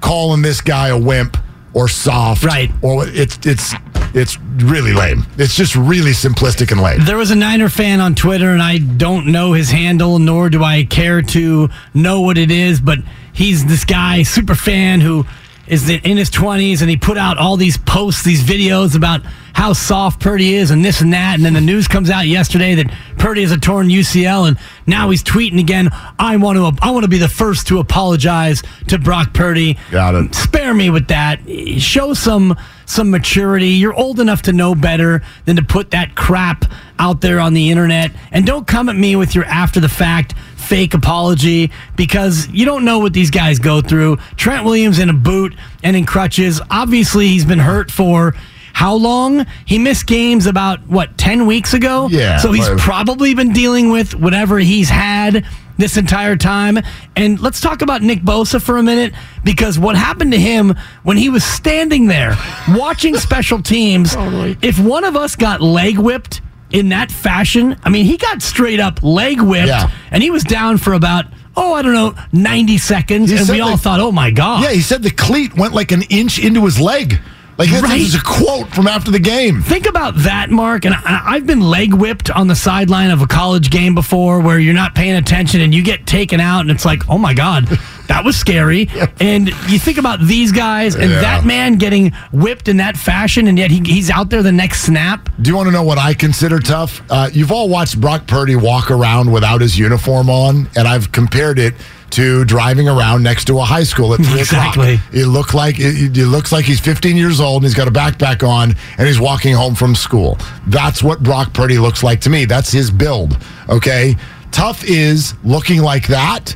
calling this guy a wimp or soft. Right. Or it's it's it's really lame. It's just really simplistic and lame. There was a Niner fan on Twitter, and I don't know his handle, nor do I care to know what it is, but he's this guy, super fan, who is that in his 20s, and he put out all these posts, these videos about how soft Purdy is and this and that. And then the news comes out yesterday that Purdy is a torn UCL, and now he's tweeting again. I want to, I want to be the first to apologize to Brock Purdy. Got it. Spare me with that. Show some some maturity. You're old enough to know better than to put that crap out there on the internet. And don't come at me with your after the fact fake apology because you don't know what these guys go through. Trent Williams in a boot and in crutches. Obviously, he's been hurt for how long? He missed games about what 10 weeks ago? Yeah, So he's well- probably been dealing with whatever he's had this entire time. And let's talk about Nick Bosa for a minute because what happened to him when he was standing there watching *laughs* special teams, oh, if one of us got leg whipped in that fashion, I mean, he got straight up leg whipped Yeah. and he was down for about, oh, I don't know, 90 seconds. He and we all thought, oh my God. Yeah, he said the cleat went like an inch into his leg. Like this Right. is a quote from after the game. Think about that, Mark. And I, I've been leg whipped on the sideline of a college game before where you're not paying attention and you get taken out, and it's like, oh my God, That was scary. *laughs* And you think about these guys and Yeah. that man getting whipped in that fashion, and yet he, he's out there the next snap. Do you want to know what I consider tough? Uh, you've all watched Brock Purdy walk around without his uniform on, and I've compared it to driving around next to a high school at three Exactly. o'clock. It look like it, it looks like he's 15 years old and he's got a backpack on and he's walking home from school. That's what Brock Purdy looks like to me. That's his build. Okay, tough is looking like that,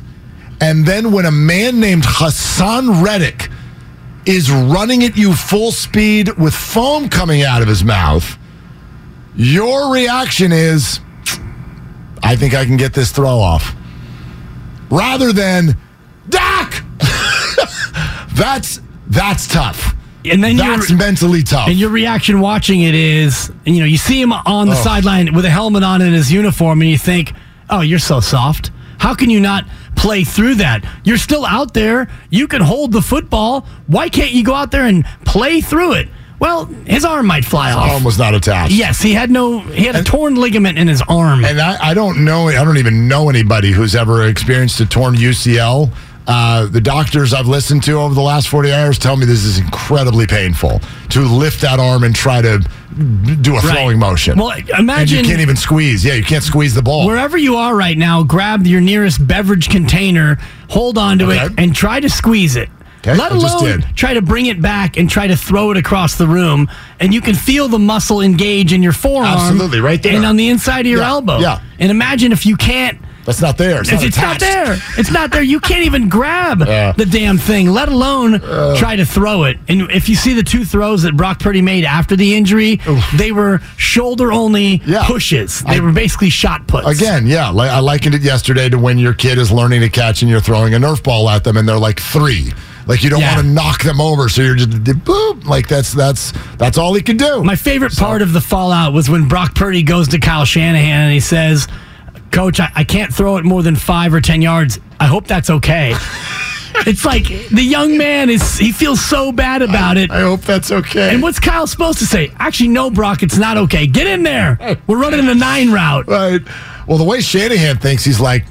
and then when a man named Haason Reddick is running at you full speed with foam coming out of his mouth, your reaction is, I think I can get this throw off. Rather than, Doc! *laughs* that's that's tough. And then that's mentally tough. And your reaction watching it is, you know, you see him on the Oh. sideline with a helmet on in his uniform, and you think, oh, you're so soft. How can you not play through that? You're still out there. You can hold the football. Why can't you go out there and play through it? Well, his arm might fly off. arm was not attached. Yes, he had no. He had a torn ligament in his arm. And I, I don't know, I don't even know anybody who's ever experienced a torn UCL. Uh, the doctors I've listened to over the last 40 hours tell me this is incredibly painful to lift that arm and try to do a Right. throwing motion. Well, and imagine- you can't even squeeze. Yeah, you can't squeeze the ball. Wherever you are right now, grab your nearest beverage container, hold on to Okay. it, and try to squeeze it. Okay, Let I alone try to bring it back and try to throw it across the room, and you can feel the muscle engage in your forearm, Absolutely, right there. and on the inside of your Yeah, elbow. yeah. And imagine if you can't. That's not there. It's not it's not there. It's not there. You can't even grab *laughs* Yeah. the damn thing, let alone uh. try to throw it. And if you see the two throws that Brock Purdy made after the injury, they were shoulder only Yeah. pushes. They I- were basically shot puts. Again, yeah, like I likened it yesterday to when your kid is learning to catch and you're throwing a Nerf ball at them and they're like three. Like you don't Yeah. want to knock them over, so you're just boop. Like that's that's that's all he can do. My favorite part of the fallout was when Brock Purdy goes to Kyle Shanahan and he says, Coach, I, I can't throw it more than five or 10 yards. I hope that's okay. *laughs* it's like the young man is, he feels so bad about it. I hope that's okay. And what's Kyle supposed to say? Actually, no, Brock, it's not okay. Get in there. We're running the nine route. Right. Well, the way Shanahan thinks, he's like,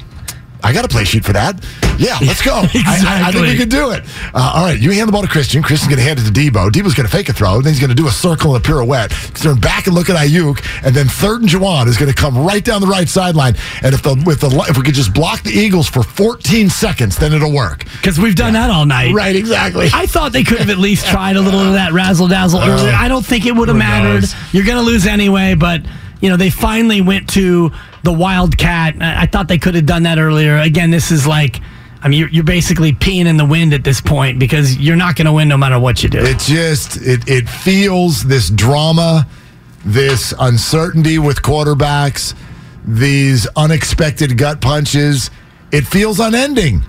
I got a play sheet for that. Yeah, *laughs* let's go. I, I, I think we can do it. Uh, all right, you hand the ball to Christian. Christian's going to hand it to Deebo. Deebo's going to fake a throw. Then he's going to do a circle and a pirouette. Turn back and look at Aiyuk. And then third and Jauan is going to come right down the right sideline. And if the with the if we could just block the Eagles for 14 seconds, then it'll work. Because we've done that all night. Right, exactly. I thought they could have at least tried a little of that razzle dazzle earlier. I don't think it would have mattered. knows? You're going to lose anyway, but you know they finally went to the Wildcat. I thought they could have done that earlier. Again, this is like, I mean, you're, you're basically peeing in the wind at this point because you're not going to win no matter what you do. It just it it feels this drama, this uncertainty with quarterbacks, these unexpected gut punches. It feels unending.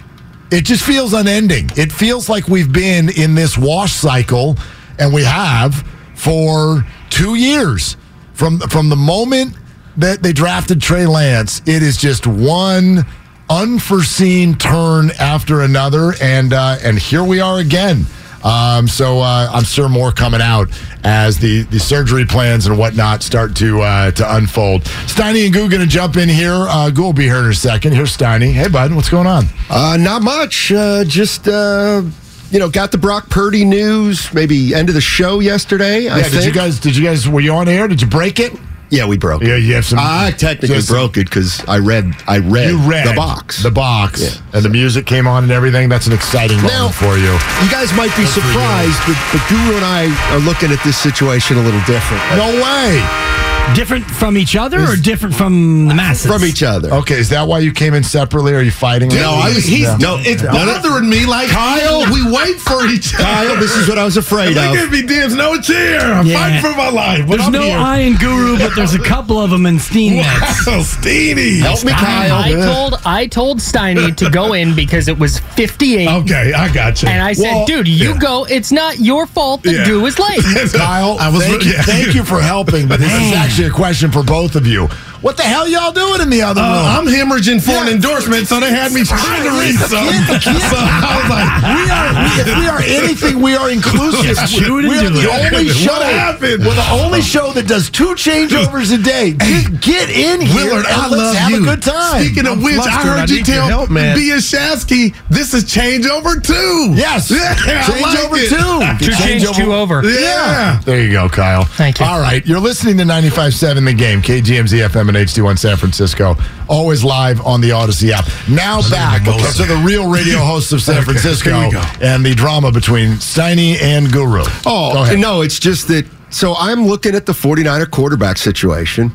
It just feels unending. It feels like we've been in this wash cycle, and we have for two years from from the moment that they drafted Trey Lance. It is just one unforeseen turn after another, and uh, and here we are again. Um, so uh, I'm sure more coming out as the, the surgery plans and whatnot start to uh, to unfold. Steiny and Goo going to jump in here. Uh, Goo will be here in a second. Here's Steiny. Hey, bud, what's going on? Uh, not much. Uh, just uh, you know, got the Brock Purdy news. Maybe end of the show yesterday. I yeah, did you guys? Did you guys? Were you on air? Did you break it? Yeah, we broke. Yeah, you have some. I technically broke it because I read. I read. You read the box. the box, Yeah. and the music came on and everything. That's an exciting moment for you. You guys might be you. surprised, but, but Guru and I are looking at this situation a little different. No way. Different from each other or different from the masses? From each other. Okay, is that why you came in separately? Are you fighting? No, I was- he's- no. It's No, no. bothering me like Kyle. We wait for each other. Kyle, this is what I was afraid They of. give me dibs. No, it's here. I'm Yeah. fighting for my life. But There's I'm no here. Iron Guru, but there's a *laughs* couple of them in Steam Wow, Nets. Steeny. Help me, Kyle. I told I told Steiny to go in because it was 58. Okay, I got you. And I said, Well, dude, you yeah. go. It's not your fault that Yeah. Goo is late. *laughs* Kyle, I was thank, re- you, thank you for helping, but this is actually a question for both of you. What the hell y'all doing in the other Uh, room? I'm hemorrhaging for an endorsement, so they had me trying to read something. *laughs* So I was like, we are, we, if *laughs* we are anything, we are inclusive. Just chew we are the it. only What show. happened? We're the only show that does two changeovers a day. Get, get in here Willard, and I let's love have you. a good time. Speaking of I'm which, I heard I you tell help, man. Biashasky this is changeover two. Yes. Yeah, Changeover like two. Two change, two over. Yeah. There you go, Kyle. Thank you. All right. You're listening to 95.7 The Game, KGMZ FM and HD1 San Francisco. Always live on the Audacy app. Now back Muller. to the real radio *laughs* hosts of San Okay, Francisco here we go. and the drama between Steiny and Guru. Oh, no, it's just that. So I'm looking at the 49er quarterback situation.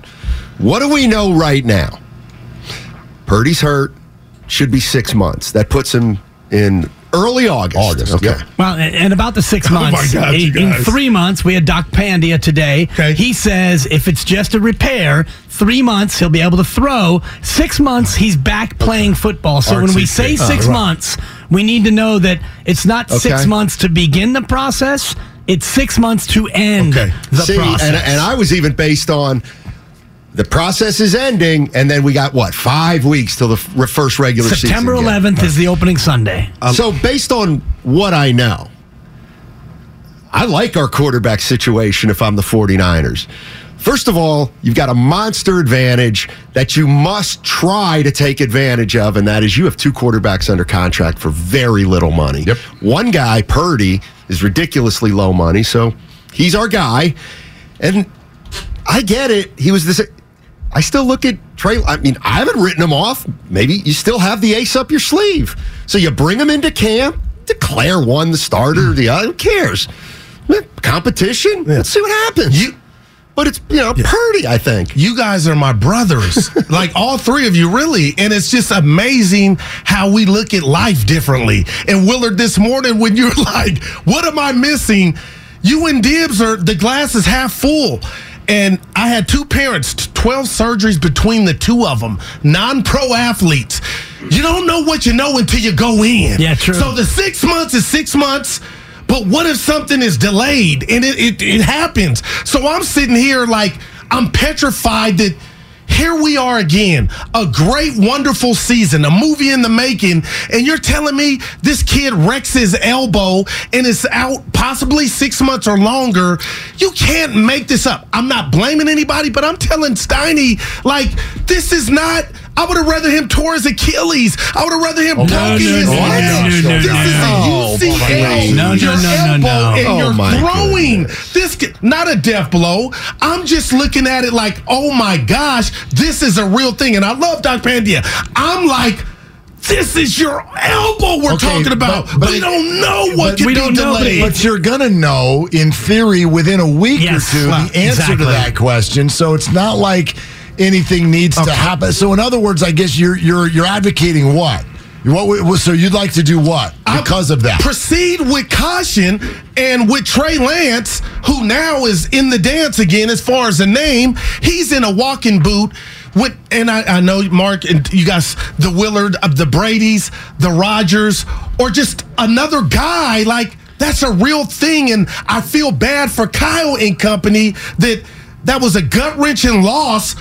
What do we know right now? Purdy's hurt, should be six months. That puts him in early August. August, Okay. yeah. Well, and and about the six *laughs* Oh my months, God, in, in three months, we had Doc Pandya today. Okay. He says if it's just a repair, three months he'll be able to throw. Six months he's back playing football. So when we RTC. say Oh, six right. months, we need to know that it's not six months to begin the process. It's six months to end Okay. the See, process. and, and I was even based on the process is ending, and then we got what five weeks till the f- first regular September season. September 11th is the opening Sunday. Um, so based on what I know, I like our quarterback situation if I'm the 49ers. First of all, you've got a monster advantage that you must try to take advantage of, and that is you have two quarterbacks under contract for very little money. Yep. One guy, Purdy, is ridiculously low money, so he's our guy. And I get it. He was this. I still look at Trey. I mean, I haven't written him off. Maybe you still have the ace up your sleeve. So you bring him into camp, declare one the starter, the other. Who cares? Competition. Let's see what happens. You- but it's you know Purdy. I think. You guys are my brothers, *laughs* like all three of you, really. And it's just amazing how we look at life differently. And Willard, this morning, when you're *laughs* like, what am I missing? You and Dibs are, the glass is half full. And I had two parents, 12 surgeries between the two of them, non pro athletes. You don't know what you know until you go in. Yeah, true. So the six months is six months. But what if something is delayed and it, it, it happens? So I'm sitting here like I'm petrified that here we are again, a great, wonderful season, a movie in the making, and you're telling me this kid wrecks his elbow and is out possibly six months or longer. You can't make this up. I'm not blaming anybody, but I'm telling Steiny, like, this is not. I would have rather him tore his Achilles. I would have rather him oh, broke no, his no, no, leg. no, no, This no, is no. a Oh, UCL. no, no, your no, no, elbow no. and Oh, you're my throwing. This ki- not a death blow. I'm just looking at it like, oh my gosh, this is a real thing. And I love Doc Pandya. I'm like, this is your elbow we're Okay, talking about. but- but we don't know what but could we be don't know, but delayed. But you're going to know, in theory, within a week Yes, or two, well, the answer exactly. to that question. So it's not like anything needs to happen. So, in other words, I guess you're you're you're advocating what? What? So you'd like to do what because of that? Proceed with caution and with Trey Lance, who now is in the dance again as far as the name. He's in a walking boot. With, and I, I know Mark and you guys, the Willard, of the Brady's, the Rodgers, or just another guy like that's a real thing. And I feel bad for Kyle and company that that was a gut wrenching loss.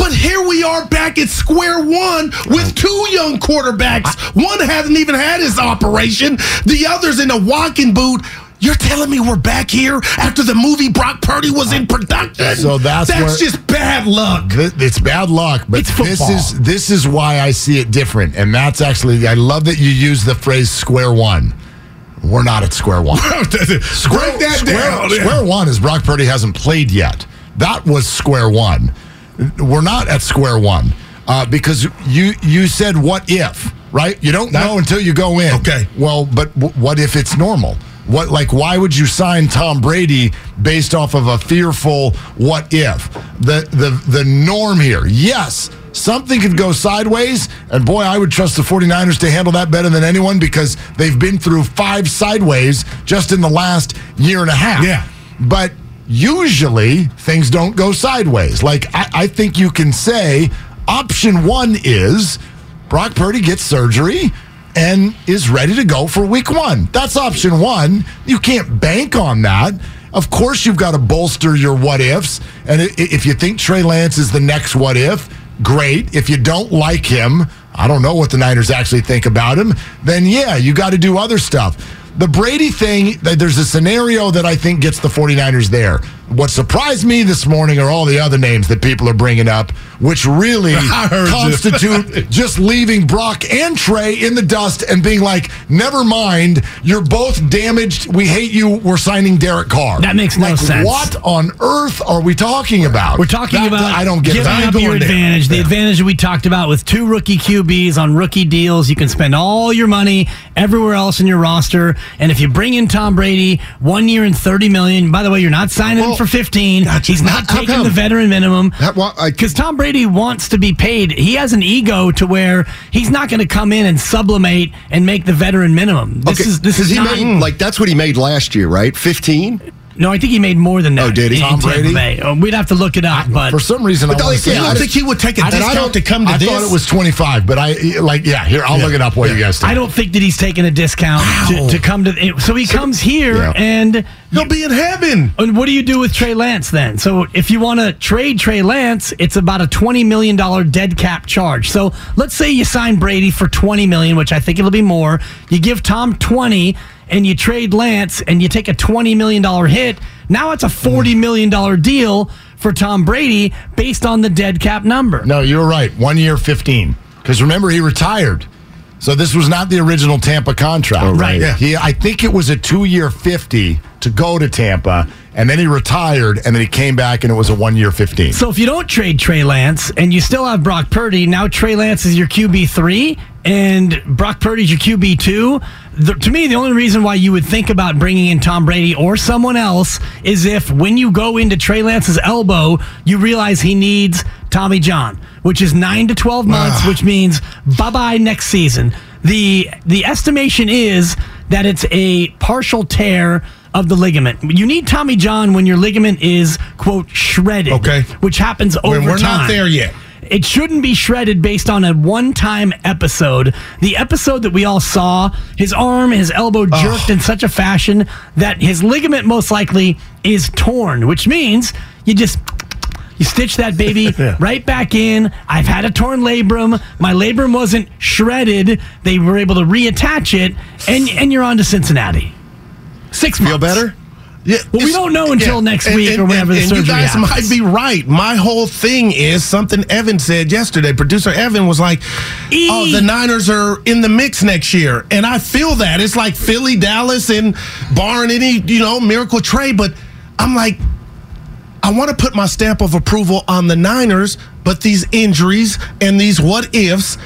But here we are back at square one with two young quarterbacks. One hasn't even had his operation, the other's in a walking boot. You're telling me we're back here after the movie Brock Purdy was in production? So that's that's where- just bad luck. Th- It's bad luck, but It's this is this is why I see it different, and that's actually I love that you use the phrase "square one." We're not at square one. *laughs* Break that square, down. Square one is Brock Purdy hasn't played yet. That was square one. We're not at square one uh, because you you said what if right? You don't know until you go in. Okay. Well, but w- what if it's normal? What like why would you sign Tom Brady based off of a fearful what if? The the the norm here. Yes, something could go sideways and boy, I would trust the 49ers to handle that better than anyone because they've been through five sideways just in the last year and a half. Yeah. But usually things don't go sideways. Like I, I think you can say option one is Brock Purdy gets surgery and is ready to go for week one. That's option one. You can't bank on that. Of course, you've got to bolster your what ifs. And if you think Trey Lance is the next what if, great. If you don't like him, I don't know what the Niners actually think about him, then yeah, you got to do other stuff. The Brady thing, there's a scenario that I think gets the 49ers there. What surprised me this morning are all the other names that people are bringing up, which really *laughs* I heard you. constitute *laughs* just leaving Brock and Trey in the dust and being like, never mind, you're both damaged. We hate you. We're signing Derek Carr. That makes no sense. What on earth are we talking about? We're talking That- about I don't get giving that. up your advantage. The advantage that we talked about with two rookie QBs on rookie deals. You can spend all your money everywhere else in your roster, and if you bring in Tom Brady, one year and thirty million. By the way, you're not signing him Well, for fifteen. He's not How taking come? the veteran minimum That wa- I- because Tom Brady wants to be paid. He has an ego to where he's not going to come in and sublimate and make the veteran minimum. This is this is he not. made like that's what he made last year, right? Fifteen. No, I think he made more than that. Oh, did he? in Tom Tampa Brady? Bay. Uh, We'd have to look it up, but For some reason, I But want like, yeah, I I don't just- think he would take a I just discount to come to I this. thought it was 25, but I like, yeah, here, I'll look it up while you guys talk. I don't think that he's taking a discount to, to come to. So he comes here Yeah. and. He'll be in heaven. And what do you do with Trey Lance then? So if you want to trade Trey Lance, it's about a twenty million dollar dead cap charge. So let's say you sign Brady for twenty million, which I think it'll be more. You give Tom twenty, and you trade Lance, and you take a twenty million dollar hit. Now it's a forty million dollar deal for Tom Brady based on the dead cap number. No, you're right. One year, 15. Because remember, he retired. So this was not the original Tampa contract. Oh, right. Yeah. He, I think it was a two year 50 to go to Tampa, and then he retired, and then he came back, and it was a one year 15. So if you don't trade Trey Lance and you still have Brock Purdy, now Trey Lance is your QB three and Brock Purdy's your QB two. The, to me, the only reason why you would think about bringing in Tom Brady or someone else is if when you go into Trey Lance's elbow, you realize he needs Tommy John, which is nine to twelve months, ah. which means bye bye next season. The the estimation is that it's a partial tear of the ligament. You need Tommy John when your ligament is quote shredded, Okay. which happens over When we're not there yet. It shouldn't be shredded based on a one-time episode. The episode that we all saw, his arm, his elbow jerked in such a fashion that his ligament most likely is torn, which means you just you stitch that baby *laughs* right back in. I've had a torn labrum. My labrum wasn't shredded. They were able to reattach it, and and you're on to Cincinnati. Six months. Feel better? Yeah, Well, we don't know until next And- week and- or whenever the and, and you surgery guys happens. might be right. My whole thing is something Evan said yesterday. Producer Evan was like, E. "Oh, the Niners are in the mix next year," and I feel that it's like Philly, Dallas, and barring any you know miracle trade. But I'm like, I want to put my stamp of approval on the Niners, but these injuries and these what ifs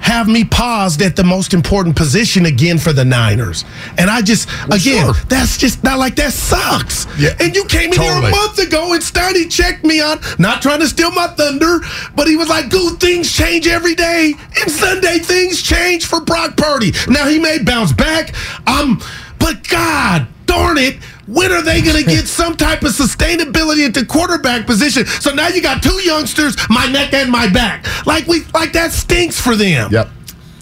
have me paused at the most important position again for the Niners. And I just, again, sure. that's just not like that sucks. Yeah, and you came in here a month ago and Steiny checked me on, not trying to steal my thunder, but he was like, good things change every day. And Sunday things change for Brock Purdy. Now he may bounce back. Um, but God darn it. When are they going *laughs* to get some type of sustainability at the quarterback position? So now you got two youngsters, my neck and my back. Like we, like that stinks for them. Yep.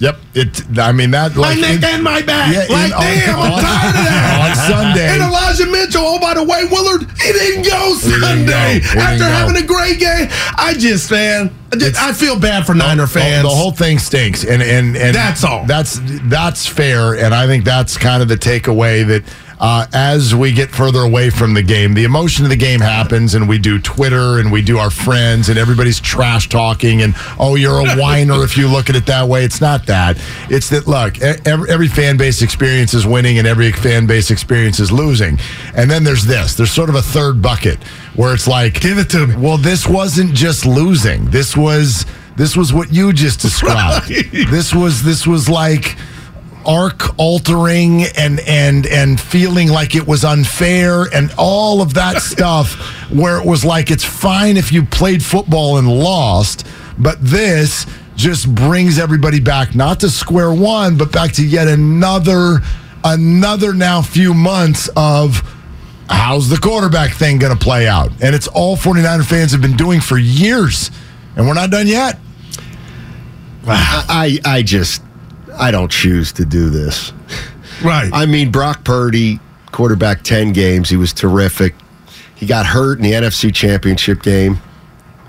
Yep. It. I mean that. My Like neck it- and my back. Yeah, like, in- on- damn, *laughs* I'm tired of that. on Sunday. And Elijah Mitchell, oh, by the way, Willard, he didn't go didn't Sunday go. After didn't go. having a great game. I just, man, I, just, I feel bad for Niner the- fans. The whole thing stinks, and and and That's all. That's that's fair, and I think that's kind of the takeaway that. Uh, as we get further away from the game, the emotion of the game happens, and we do Twitter and we do our friends, and everybody's trash talking, and oh, you're a *laughs* whiner if you look at it that way. It's not that. It's that look, every, every fan base experiences winning, and every fan base experiences losing, and then there's this. There's sort of a third bucket where it's like, Give it to me. well, this wasn't just losing. This was this was what you just *laughs* described. Right. This was this was like arc altering and and and feeling like it was unfair and all of that *laughs* stuff where it was like it's fine if you played football and lost, but this just brings everybody back not to square one, but back to yet another another now few months of how's the quarterback thing going to play out? And it's all 49er fans have been doing for years, and we're not done yet. I, I just, I don't choose to do this. right. I mean, Brock Purdy, quarterback 10 games. He was terrific. He got hurt in the NFC Championship game.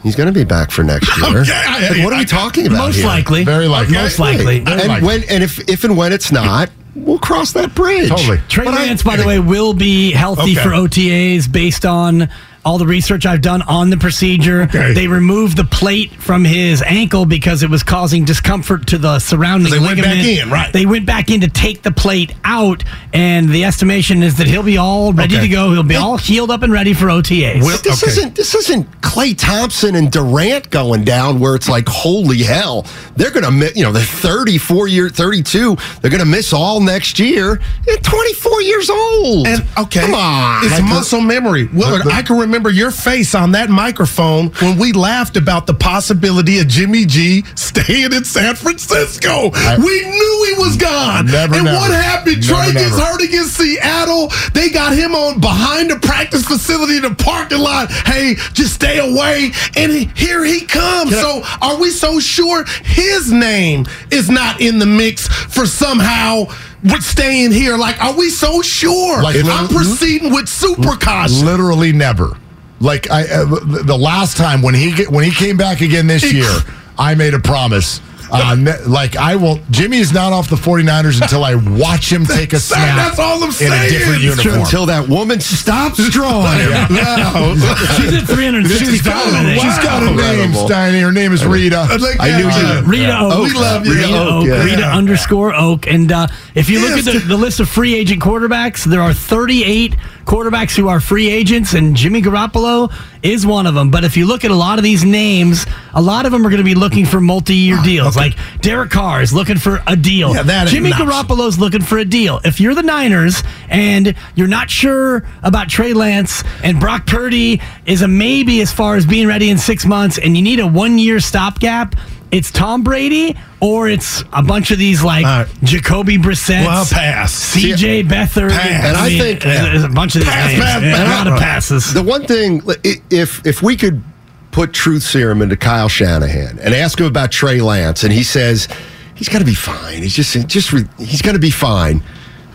He's going to be back for next year. Okay, I- Like, what are I- we talking about Most here? likely. Very likely. Most likely. And likely. when and if if and when it's not, we'll cross that bridge. Totally. Trey But I- Lance, by the way, will be healthy Okay. for OTAs based on all the research I've done on the procedure. Okay. They removed the plate from his ankle because it was causing discomfort to the surrounding They went back in, right. They went back in to take the plate out, and the estimation is that he'll be all ready Okay. to go. He'll be all healed up and ready for OTAs. Will- This Okay. isn't this isn't Klay Thompson and Durant going down where it's like holy hell they're gonna miss you know they're 34 year 32 they're gonna miss all next year they're 24 years old And okay, come on it's Like, muscle memory. Willard, I can remember your face on that microphone when we laughed about the possibility of Jimmy G staying in San Francisco. we knew he was gone. Never, and never. what happened? Never, gets never. hurt against Seattle. They got him on behind the practice facility in the parking lot. Hey, just stay away. And he- here he comes. So are we so sure his name is not in the mix for somehow? With staying here, like, are we so sure? Like, I'm proceeding with super caution. Literally never. Like I, uh, the last time when he when he came back again this year, I made a promise. Uh, ne- like I will, Jimmy is not off the 49ers until I watch him take a snap. that's all I'm saying. in a saying. different uniform. until that woman stops *laughs* drawing him No. *laughs* She's at 360 She's got, pounds. I think. she's got a name, Incredible. Steiny. Her name is Rita. Like, I knew yeah. you- Rita Oak. We love you. Rita Oak, Oak. yeah. Rita Yeah. underscore Oak. And uh, if you look Yes. at the, the list of free agent quarterbacks, there are 38 quarterbacks who are free agents, and Jimmy Garoppolo is one of them. But if you look at a lot of these names, a lot of them are going to be looking for multi-year deals. Like Derek Carr is looking for a deal. Yeah, that Jimmy. Garoppolo's looking for a deal. If you're the Niners and you're not sure about Trey Lance and Brock Purdy is a maybe as far as being ready in six months, and you need a one-year stopgap. It's Tom Brady or it's a bunch of these like All right. Jacoby Brissett, Well, pass. CJ Beathard, Pass. And I think- there's a bunch of these Pass, names. pass, Yeah, pass. a lot of passes. the one thing if if we could put truth serum into Kyle Shanahan and ask him about Trey Lance and he says he's got to be fine he's just just re- he's going to be fine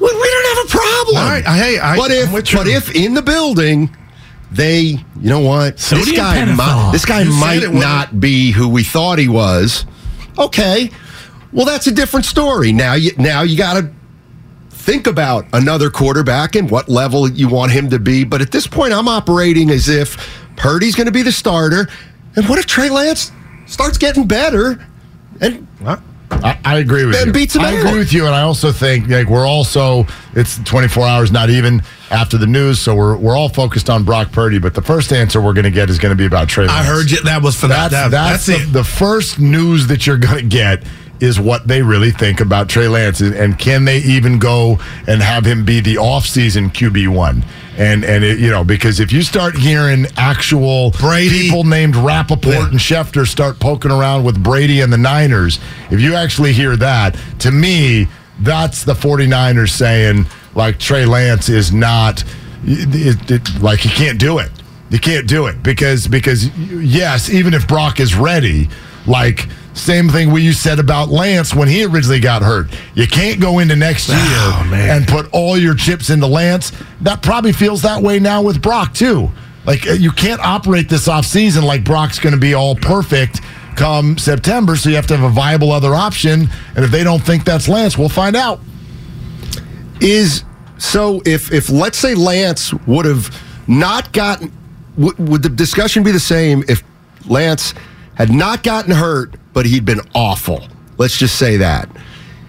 we, we don't have a problem All right, hey, I- but I'm if with you. but if in the building they you know what this guy pentothal. might, this guy You might not be who we thought he was okay well that's a different story now you now you got to think about another quarterback and what level you want him to be. But at this point, I'm operating as if Purdy's going to be the starter. And what if Trey Lance starts getting better? And I, I agree with Ben you. beats him I agree with you, and I also think like we're also it's 24 hours, not even after the news, so we're we're all focused on Brock Purdy. But the first answer we're going to get is going to be about Trey. I heard you. That was for That's that. that's, That's, the, it. the first news that you're going to get is what they really think about Trey Lance, and, and can they even go and have him be the offseason QB one? And and it, you know because if you start hearing actual Brady. people named Rapoport Yeah. and Schefter start poking around with Brady and the Niners, if you actually hear that, to me, that's the 49ers saying like Trey Lance is not it, it, like he can't do it. You can't do it because because yes, even if Brock is ready, like same thing we you said about Lance when he originally got hurt. You can't go into next year Oh, and put all your chips into Lance. That probably feels that way now with Brock too. Like uh, you can't operate this offseason like Brock's going to be all perfect come September, so you have to have a viable other option. And if they don't think that's Lance, we'll find out. Is so if if let's say Lance would have not gotten would, would the discussion be the same if Lance had not gotten hurt but he'd been awful? Let's just say that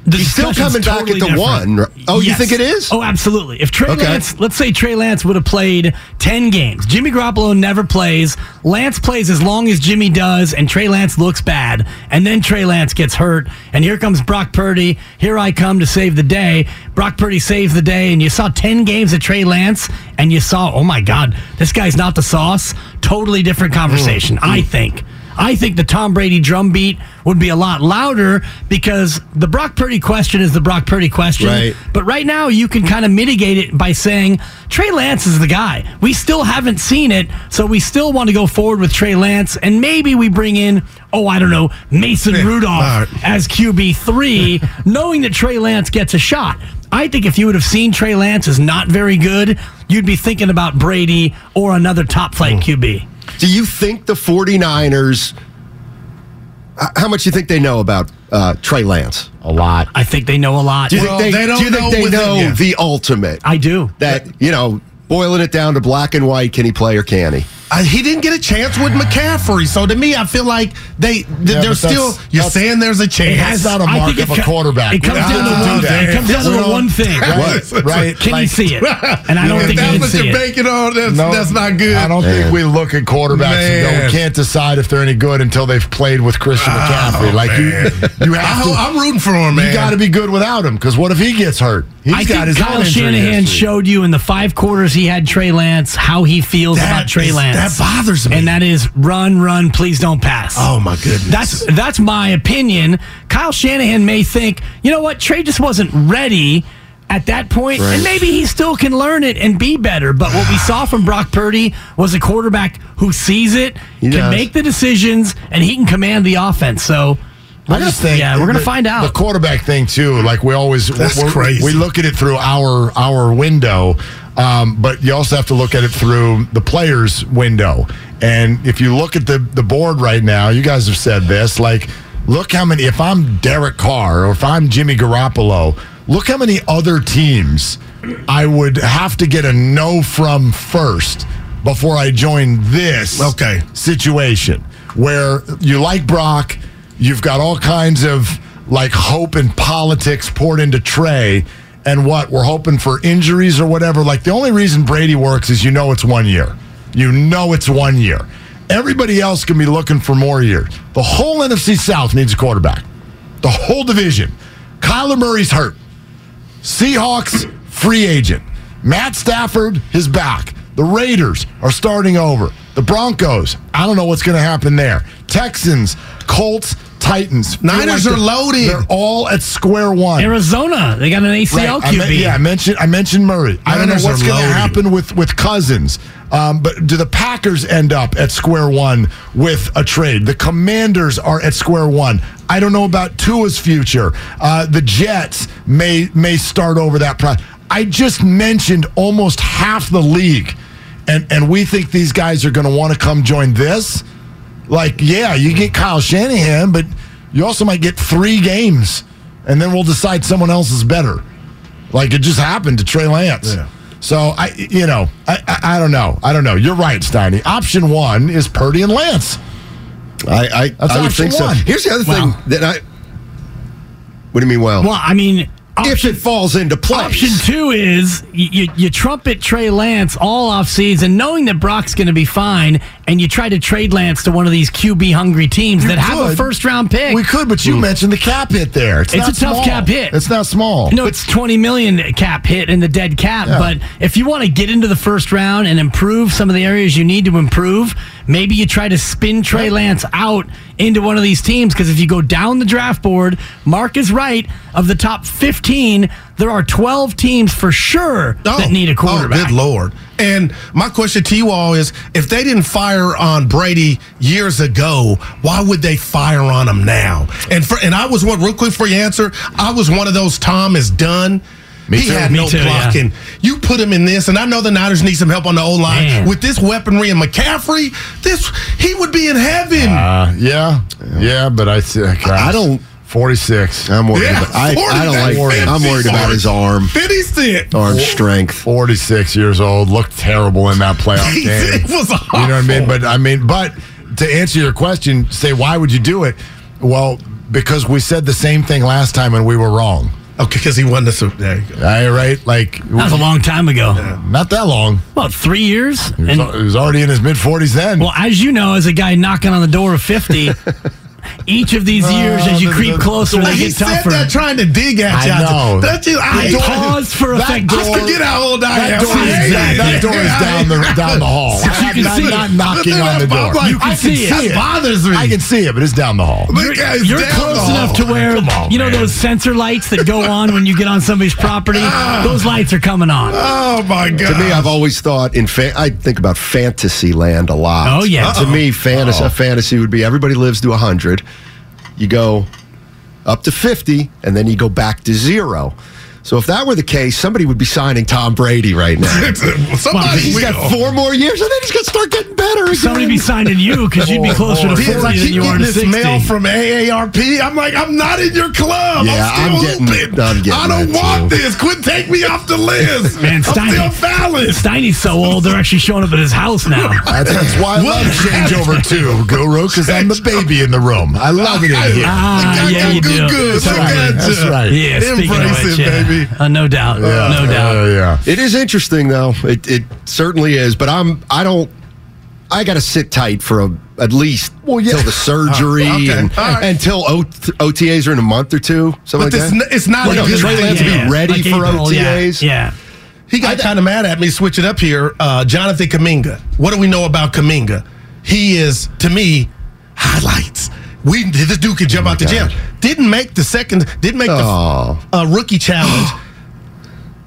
The He's still coming back at the different. one? Oh, you think it is? Oh, absolutely. If Trey Okay. Lance, let's say Trey Lance would have played 10 games, Jimmy Garoppolo never plays, Lance plays as long as Jimmy does, and Trey Lance looks bad, and then Trey Lance gets hurt, and here comes Brock Purdy, here I come to save the day. Brock Purdy saves the day, and you saw 10 games of Trey Lance, and you saw, oh my God, this guy's not the sauce. Totally different conversation, mm. I think. I think the Tom Brady drumbeat would be a lot louder because the Brock Purdy question is the Brock Purdy question. Right. But right now, you can kind of mitigate it by saying Trey Lance is the guy. We still haven't seen it, so we still want to go forward with Trey Lance, and maybe we bring in, oh, I don't know, Mason Rudolph as QB three, *laughs* knowing that Trey Lance gets a shot. I think if you would have seen Trey Lance is not very good, you'd be thinking about Brady or another top flight hmm. QB. Do you think the 49ers, how much do you think they know about uh, Trey Lance? A lot. I think they know a lot. Do you Well, think they, they don't do you think know they know him the ultimate? I do. that, you know, boiling it down to black and white, can he play or can he? Uh, he didn't get a chance with McCaffrey, so to me, I feel like they th- Yeah, there's but still. You're saying there's a chance. That's not a I mark think of a quarterback. It comes down to one thing. It comes down to We the don't- one thing. Right, right. Can you see it? *laughs* And I don't if think he that's can what see you're it. banking on, that's, No, that's not good. I don't think we look at quarterbacks and go, Man. we can't decide if they're any good until they've played with Christian McCaffrey. Like you, man. you I have ho- to. I'm rooting for him, man. You got to be good without him because what if he gets hurt? He's I got think his Kyle Shanahan history. showed you in the five quarters he had Trey Lance how he feels That about Trey is- Lance. That bothers me. And that is run, run, please don't pass. Oh my goodness. That's that's my opinion. Kyle Shanahan may think, you know what, Trey just wasn't ready at that point, and maybe he still can learn it and be better. But what we saw from Brock Purdy was a quarterback who sees it, He can does. make the decisions, and he can command the offense. So I just think yeah, we're gonna the- find out. the quarterback thing too. Like we always, That's we're- crazy. We look at it through our our window, um, but you also have to look at it through the player's window. And if you look at the the board right now, you guys have said this. Like, look how many. If I'm Derek Carr or if I'm Jimmy Garoppolo, look how many other teams I would have to get a no from first before I join this Okay. situation where you like Brock, you've got all kinds of like hope and politics poured into Trey, and what we're hoping for injuries or whatever. Like the only reason Brady works is you know it's one year. You know it's one year. Everybody else can be looking for more years. The whole NFC South needs a quarterback. The whole division. Kyler Murray's hurt. Seahawks, free agent. Matt Stafford, his back. The Raiders are starting over. The Broncos, I don't know what's going to happen there. Texans, Colts, Titans. Niners they're- are loaded. They're all at square one. Arizona, they got an ACL Right. I QB. yeah, I mentioned I mentioned Murray. I don't know what's going to loaded. happen with with Cousins. Um, but do the Packers end up at square one with a trade? The Commanders are at square one. I don't know about Tua's future. Uh, the Jets may may start over that. Pro- I just mentioned almost half the league, and and we think these guys are going to want to come join this. Like, yeah, you get Kyle Shanahan, but you also might get three games, and then we'll decide someone else is better. Like it just happened to Trey Lance. Yeah. So I, you know, I, I, I don't know. I don't know. You're right, Steiny. Option one is Purdy and Lance. I, I, I would option think so. Here's the other Wow. thing that I. What do you mean, well? Well, I mean, if it falls into place. Option two is you, you, trumpet Trey Lance all off season, knowing that Brock's going to be fine, and you try to trade Lance to one of these QB hungry teams You that have a first round pick. We could, but you hmm. mentioned the cap hit there. It's, It's not a tough cap hit. It's not small. No, it's 20 million cap hit in the dead cap. Yeah. But if you want to get into the first round and improve some of the areas you need to improve, maybe you try to spin Trey Lance out into one of these teams. Because if you go down the draft board, Mark is right. Of the top 15, there are 12 teams for sure that oh, need a oh, quarterback. Oh, good lord! And my question to you all is: If they didn't fire on Brady years ago, why would they fire on him now? And for and I was one real quick for your answer. I was one of those. Tom is done. Me he too. had Me no too, yeah. blocking. You put him in this, and I know the Niners need some help on the O line Man. with this weaponry and McCaffrey. This he would be in heaven. Uh, yeah, yeah, but I, gosh, I don't- 46. I'm worried. Yeah, about, I, I don't like. 40, I'm worried about his arm, Fifty cent. arm strength. 46 years old, looked terrible in that playoff *laughs* game. It was You know what I mean? But I mean, but to answer your question, say why would you do it? Well, because we said the same thing last time and we were wrong. Okay, because he won the Super. There you go. All right, right? Like That was a long time ago. not that long. About three years. He was, And he was already in his mid 40s then. Well, as you know, as a guy knocking on the door of 50, *laughs* each of these years, as you the- creep the- closer, Like they he said that trying to dig at I you. know. That you, I, The door- Pause for that effect. door- I forget how old I that am. door, I is, hate that, door is down the down the hall. But you I'm can not, see it. not knocking on the door. Like, You can I can see it. see That bothers me. I can see it, but it's down the hall. That guy's You're close enough hall. to where on, you know man. those sensor lights that go on when you get on somebody's property. Ah. those lights are coming on. Oh my god! To me, I've always thought in fa- I think about fantasy land a lot. Oh, yeah. To me, fantasy a fantasy would be everybody lives to hundred. You go up to fifty, and then you go back to zero. So if that were the case, somebody would be signing Tom Brady right now. *laughs* Somebody He's got four more years, and then he's going to start getting better again. Somebody be signing you because you'd be closer to 40 I than keep you are getting to this 60. mail from AARP. I'm like, I'm not in your club. Yeah, I'm I'm still getting- open. I'm getting I don't want too. this. Quit take me off the list. *laughs* Man, I'm still valid. Steiny's so old, they're actually showing up at his house now. *laughs* That's, that's why I Well, love changeover too, Guru, because I'm the baby in the room. I love it in here. Ah, yeah, you good, do. good. That's right. That's right. Yeah, speaking of Embrace it, yeah. Baby. Uh, no doubt. Yeah, no doubt. yeah, yeah. It is interesting though. It it certainly is. But I'm I don't. I got to sit tight for a, at least Well, yeah. till the surgery Uh, *laughs* okay. and All right. until o, OTAs are in a month or two. Something But like it's, that. n- it's not Well, a no, good Trey thing. Lance will be ready Like for April, yeah, OTAs. Yeah. He got kind of mad at me. Switch it up here. Uh, Jonathan Kuminga. What do we know about Kuminga? He is to me highlights. We this dude can jump out the gym. Didn't make the second. Didn't make Oh. the uh, rookie challenge.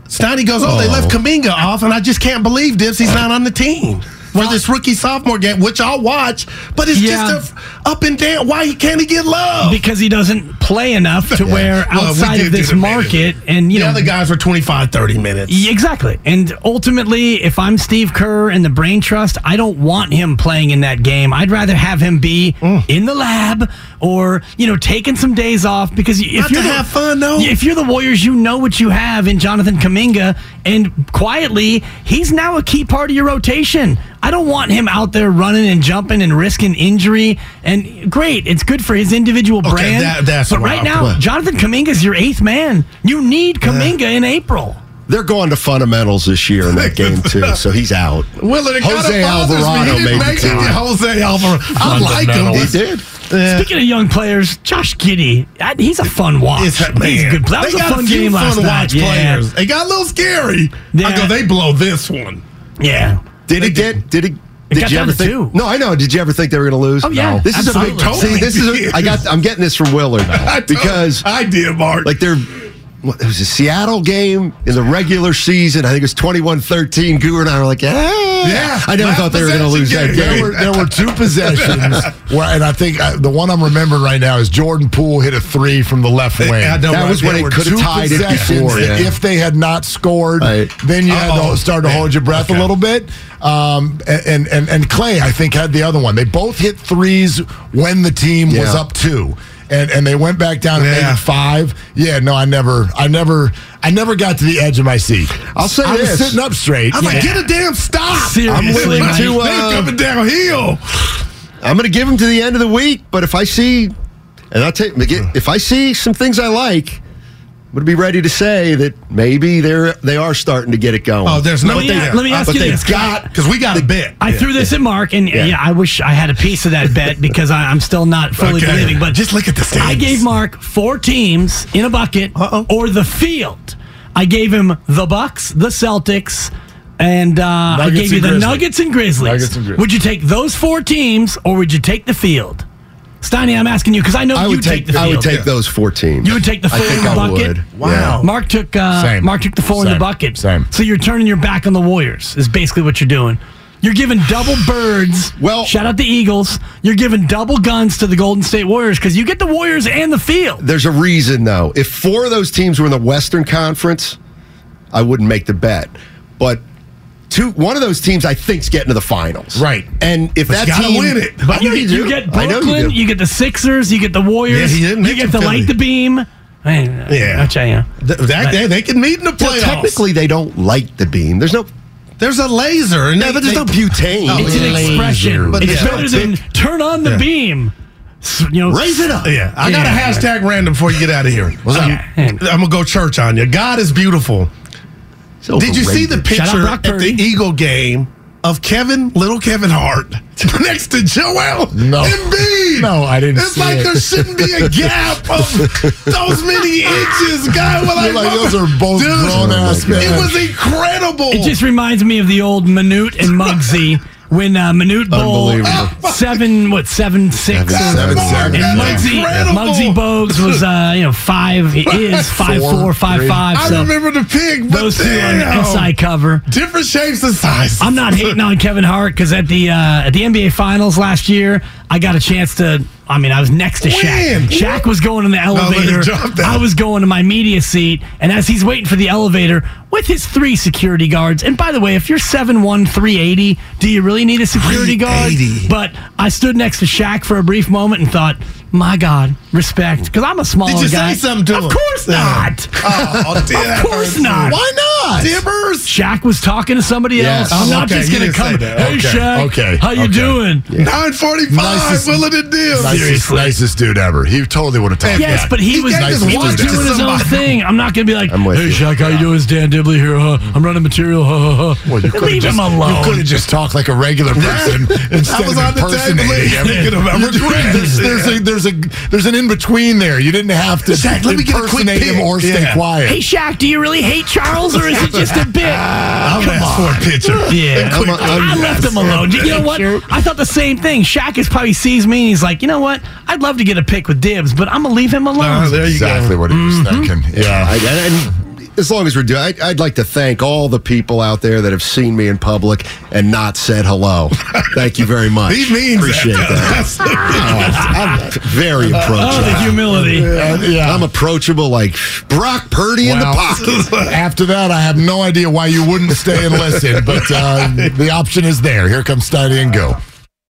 Steiny goes, oh, they left Kuminga off, and I just can't believe this. He's not on the team for this rookie sophomore game, which I'll watch. But it's Yeah. just a up and down. Why can't he get love? Because he doesn't play enough to where Well, we outside of this get a minute. market and you the know the guys were 25, 30 minutes. Exactly. And ultimately, if I'm Steve Kerr and the Brain Trust, I don't want him playing in that game. I'd rather have him be Mm. in the lab or, you know, taking some days off because if Not you're to the, have fun, though. If you're the Warriors, you know what you have in Jonathan Kuminga and quietly, he's now a key part of your rotation. I don't want him out there running and jumping and risking injury. And great, it's good for his individual Okay, brand. that- that's but right now, put. Jonathan is your eighth man. You need Kuminga in April. They're going to fundamentals this year in that game too, *laughs* so he's out. Willard, it Jose kinda bothers me. Alvarado He didn't made make it. Jose Alvarado. I like him. He did. Speaking of young players, Josh Giddey, I- he's a fun watch. It's, he's man, a good. That was a fun few game last fun night. watch Yeah. players. They got a little scary. I Yeah. go, they blow this one. Yeah. Did it get? Did it? Did got you down ever to think? two. No, I know. Did you ever think they were going to lose? Oh, yeah, No. This is a big. absolutely. See, this is. A, I got. I'm getting this from Willard *laughs* I because I did, Mark. like they're. What, it was a Seattle game in the regular season. I think it was 21-13. Guru and I were like, yeah, Yeah, I never thought they were going to lose that possession There game. were, there were two possessions, *laughs* where, and I think uh, the one I'm remembering right now is Jordan Poole hit a three from the left wing. I That right? was when it could have tied it before. Yeah. If they had not scored, Right. then you had Uh-oh. to start to hold your breath Okay. a little bit. Um, and, and and Klay, I think, had the other one. They both hit threes when the team was up two. And, and they went back down to Yeah. maybe five. Yeah, no, I never, I never, I never got to the edge of my seat. I'll say I was this. sitting up straight. I was like, get a damn stop. Seriously, They're Mike. to, uh, coming downhill. I'm going to give them to the end of the week, but if I see, and I'll tell you, if I see some things I like, I'm going to be ready to say that maybe they're they are starting to get it going. Oh, there's no Let me, thing. let me ask but you this. got Because we got a bet. I threw this at Mark, and yeah. I wish I had a piece of that bet because I, I'm still not fully Okay. believing. But Just look at the standings. I gave Mark four teams in a bucket Uh-oh. or the field. I gave him the Bucks, the Celtics, and uh, I gave you the Nuggets and Grizzlies. Nuggets and Grizzlies. Would you take those four teams or would you take the field? Steiny, I'm asking you because I know I you would take, the field. I would take those four teams. You would take the I four think in the I bucket. would. Wow. Yeah. Mark took uh, Same. Mark took the four in the bucket. Same. So you're turning your back on the Warriors. Is basically what you're doing. You're giving double birds. Well- shout out the Eagles. You're giving double guns to the Golden State Warriors because you get the Warriors and the field. There's a reason though. If four of those teams were in the Western Conference, I wouldn't make the bet. But two, one of those teams I think's getting to the finals. Right. And if But that you gotta team, win it. But you, you, you do. get Brooklyn. you You, get the Sixers. You get the Warriors. Yeah, you get the Philly. light the beam. Man, Yeah. I tell you. Th- that, they, they can meet in the Well, playoffs. technically, they don't light the beam. There's no. there's a laser. And Yeah, they- but there's they- no butane. It's an Laser. expression. But it's yeah. better than turn on the Yeah. beam. You know, Raise it up. Yeah, I got a Yeah. hashtag random before you get out of here. What's up? I'm, I'm gonna go church on you. God is beautiful. It's Did you see the overrated. Out picture Brock at the Eagle game of Kevin, little Kevin Hart, *laughs* next to Joel No. Embiid? No, I didn't It's see like it. there shouldn't be a gap of *laughs* those many inches, guy. Well, You're like, those are both grown-ass men. It was incredible. It just reminds me of the old Manute and Muggsy when uh, Manute Bol seven what seven six Seven, or- seven, and. Muggsy Muggsy Bogues was uh, you know five he *laughs* is five Four, four five three. five I remember the pig, but those two on. SI cover. different shapes and sizes. I'm not hating on Kevin Hart because at the uh, at the NBA Finals last year, I got a chance to I mean, I was next to Shaq. When? Shaq was going in the elevator. I was going to my media seat, and as he's waiting for the elevator with his three security guards. And by the way, if you're 7'1", 380, do you really need a security guard? But I stood next to Shaq for a brief moment and thought, my God, respect, because I'm a smaller Did you guy. say something to of him? Of course Yeah. not. Oh, oh *laughs* damn. Of course not. Why not? Timbers. Shaq was talking to somebody Yes. else. I'm Oh, not okay, just going to didn't come. that. Hey, Okay, Shaq. okay, How you okay. doing? 945, Nicest- Willard and Dibs. Nicest, nicest dude ever. He totally would have talked. Yes, back. but he, He was can't just he was doing his own thing. I'm not going to be like, hey, you. Shaq, how you doing? It's Dan Dibley here. Huh? I'm running material. Huh, huh, huh. Well, you could Leave have just, him alone. You could have just talked like a regular person *laughs* instead was of on the table. impersonating him. *laughs* Thinking about You- regret. There's, there's a there's a there's an in between there. You didn't have to Shaq, let me get a quick impersonate him or stay Yeah. quiet. Hey, Shaq, do you really hate Charles or is it just a bit? *laughs* I'll Come ask on. for a picture. *laughs* Yeah, I'm a- I'm- I left him alone. You know what? I thought the same thing. Shaq is probably sees me and he's like, you know what? I'd love to get a pick with Dibs, but I'm gonna leave him alone. There you exactly go. what he was mm-hmm. thinking. Yeah. I, and, and as long as we're doing, I'd, I'd like to thank all the people out there that have seen me in public and not said hello. Thank you very much. He means Appreciate that. that. *laughs* I'm very approachable. Oh, the humility. And, yeah. I'm approachable like Brock Purdy in the Well, pocket. *laughs* After that, I have no idea why you wouldn't stay and listen, but uh, the option is there. Here comes Steady and Go.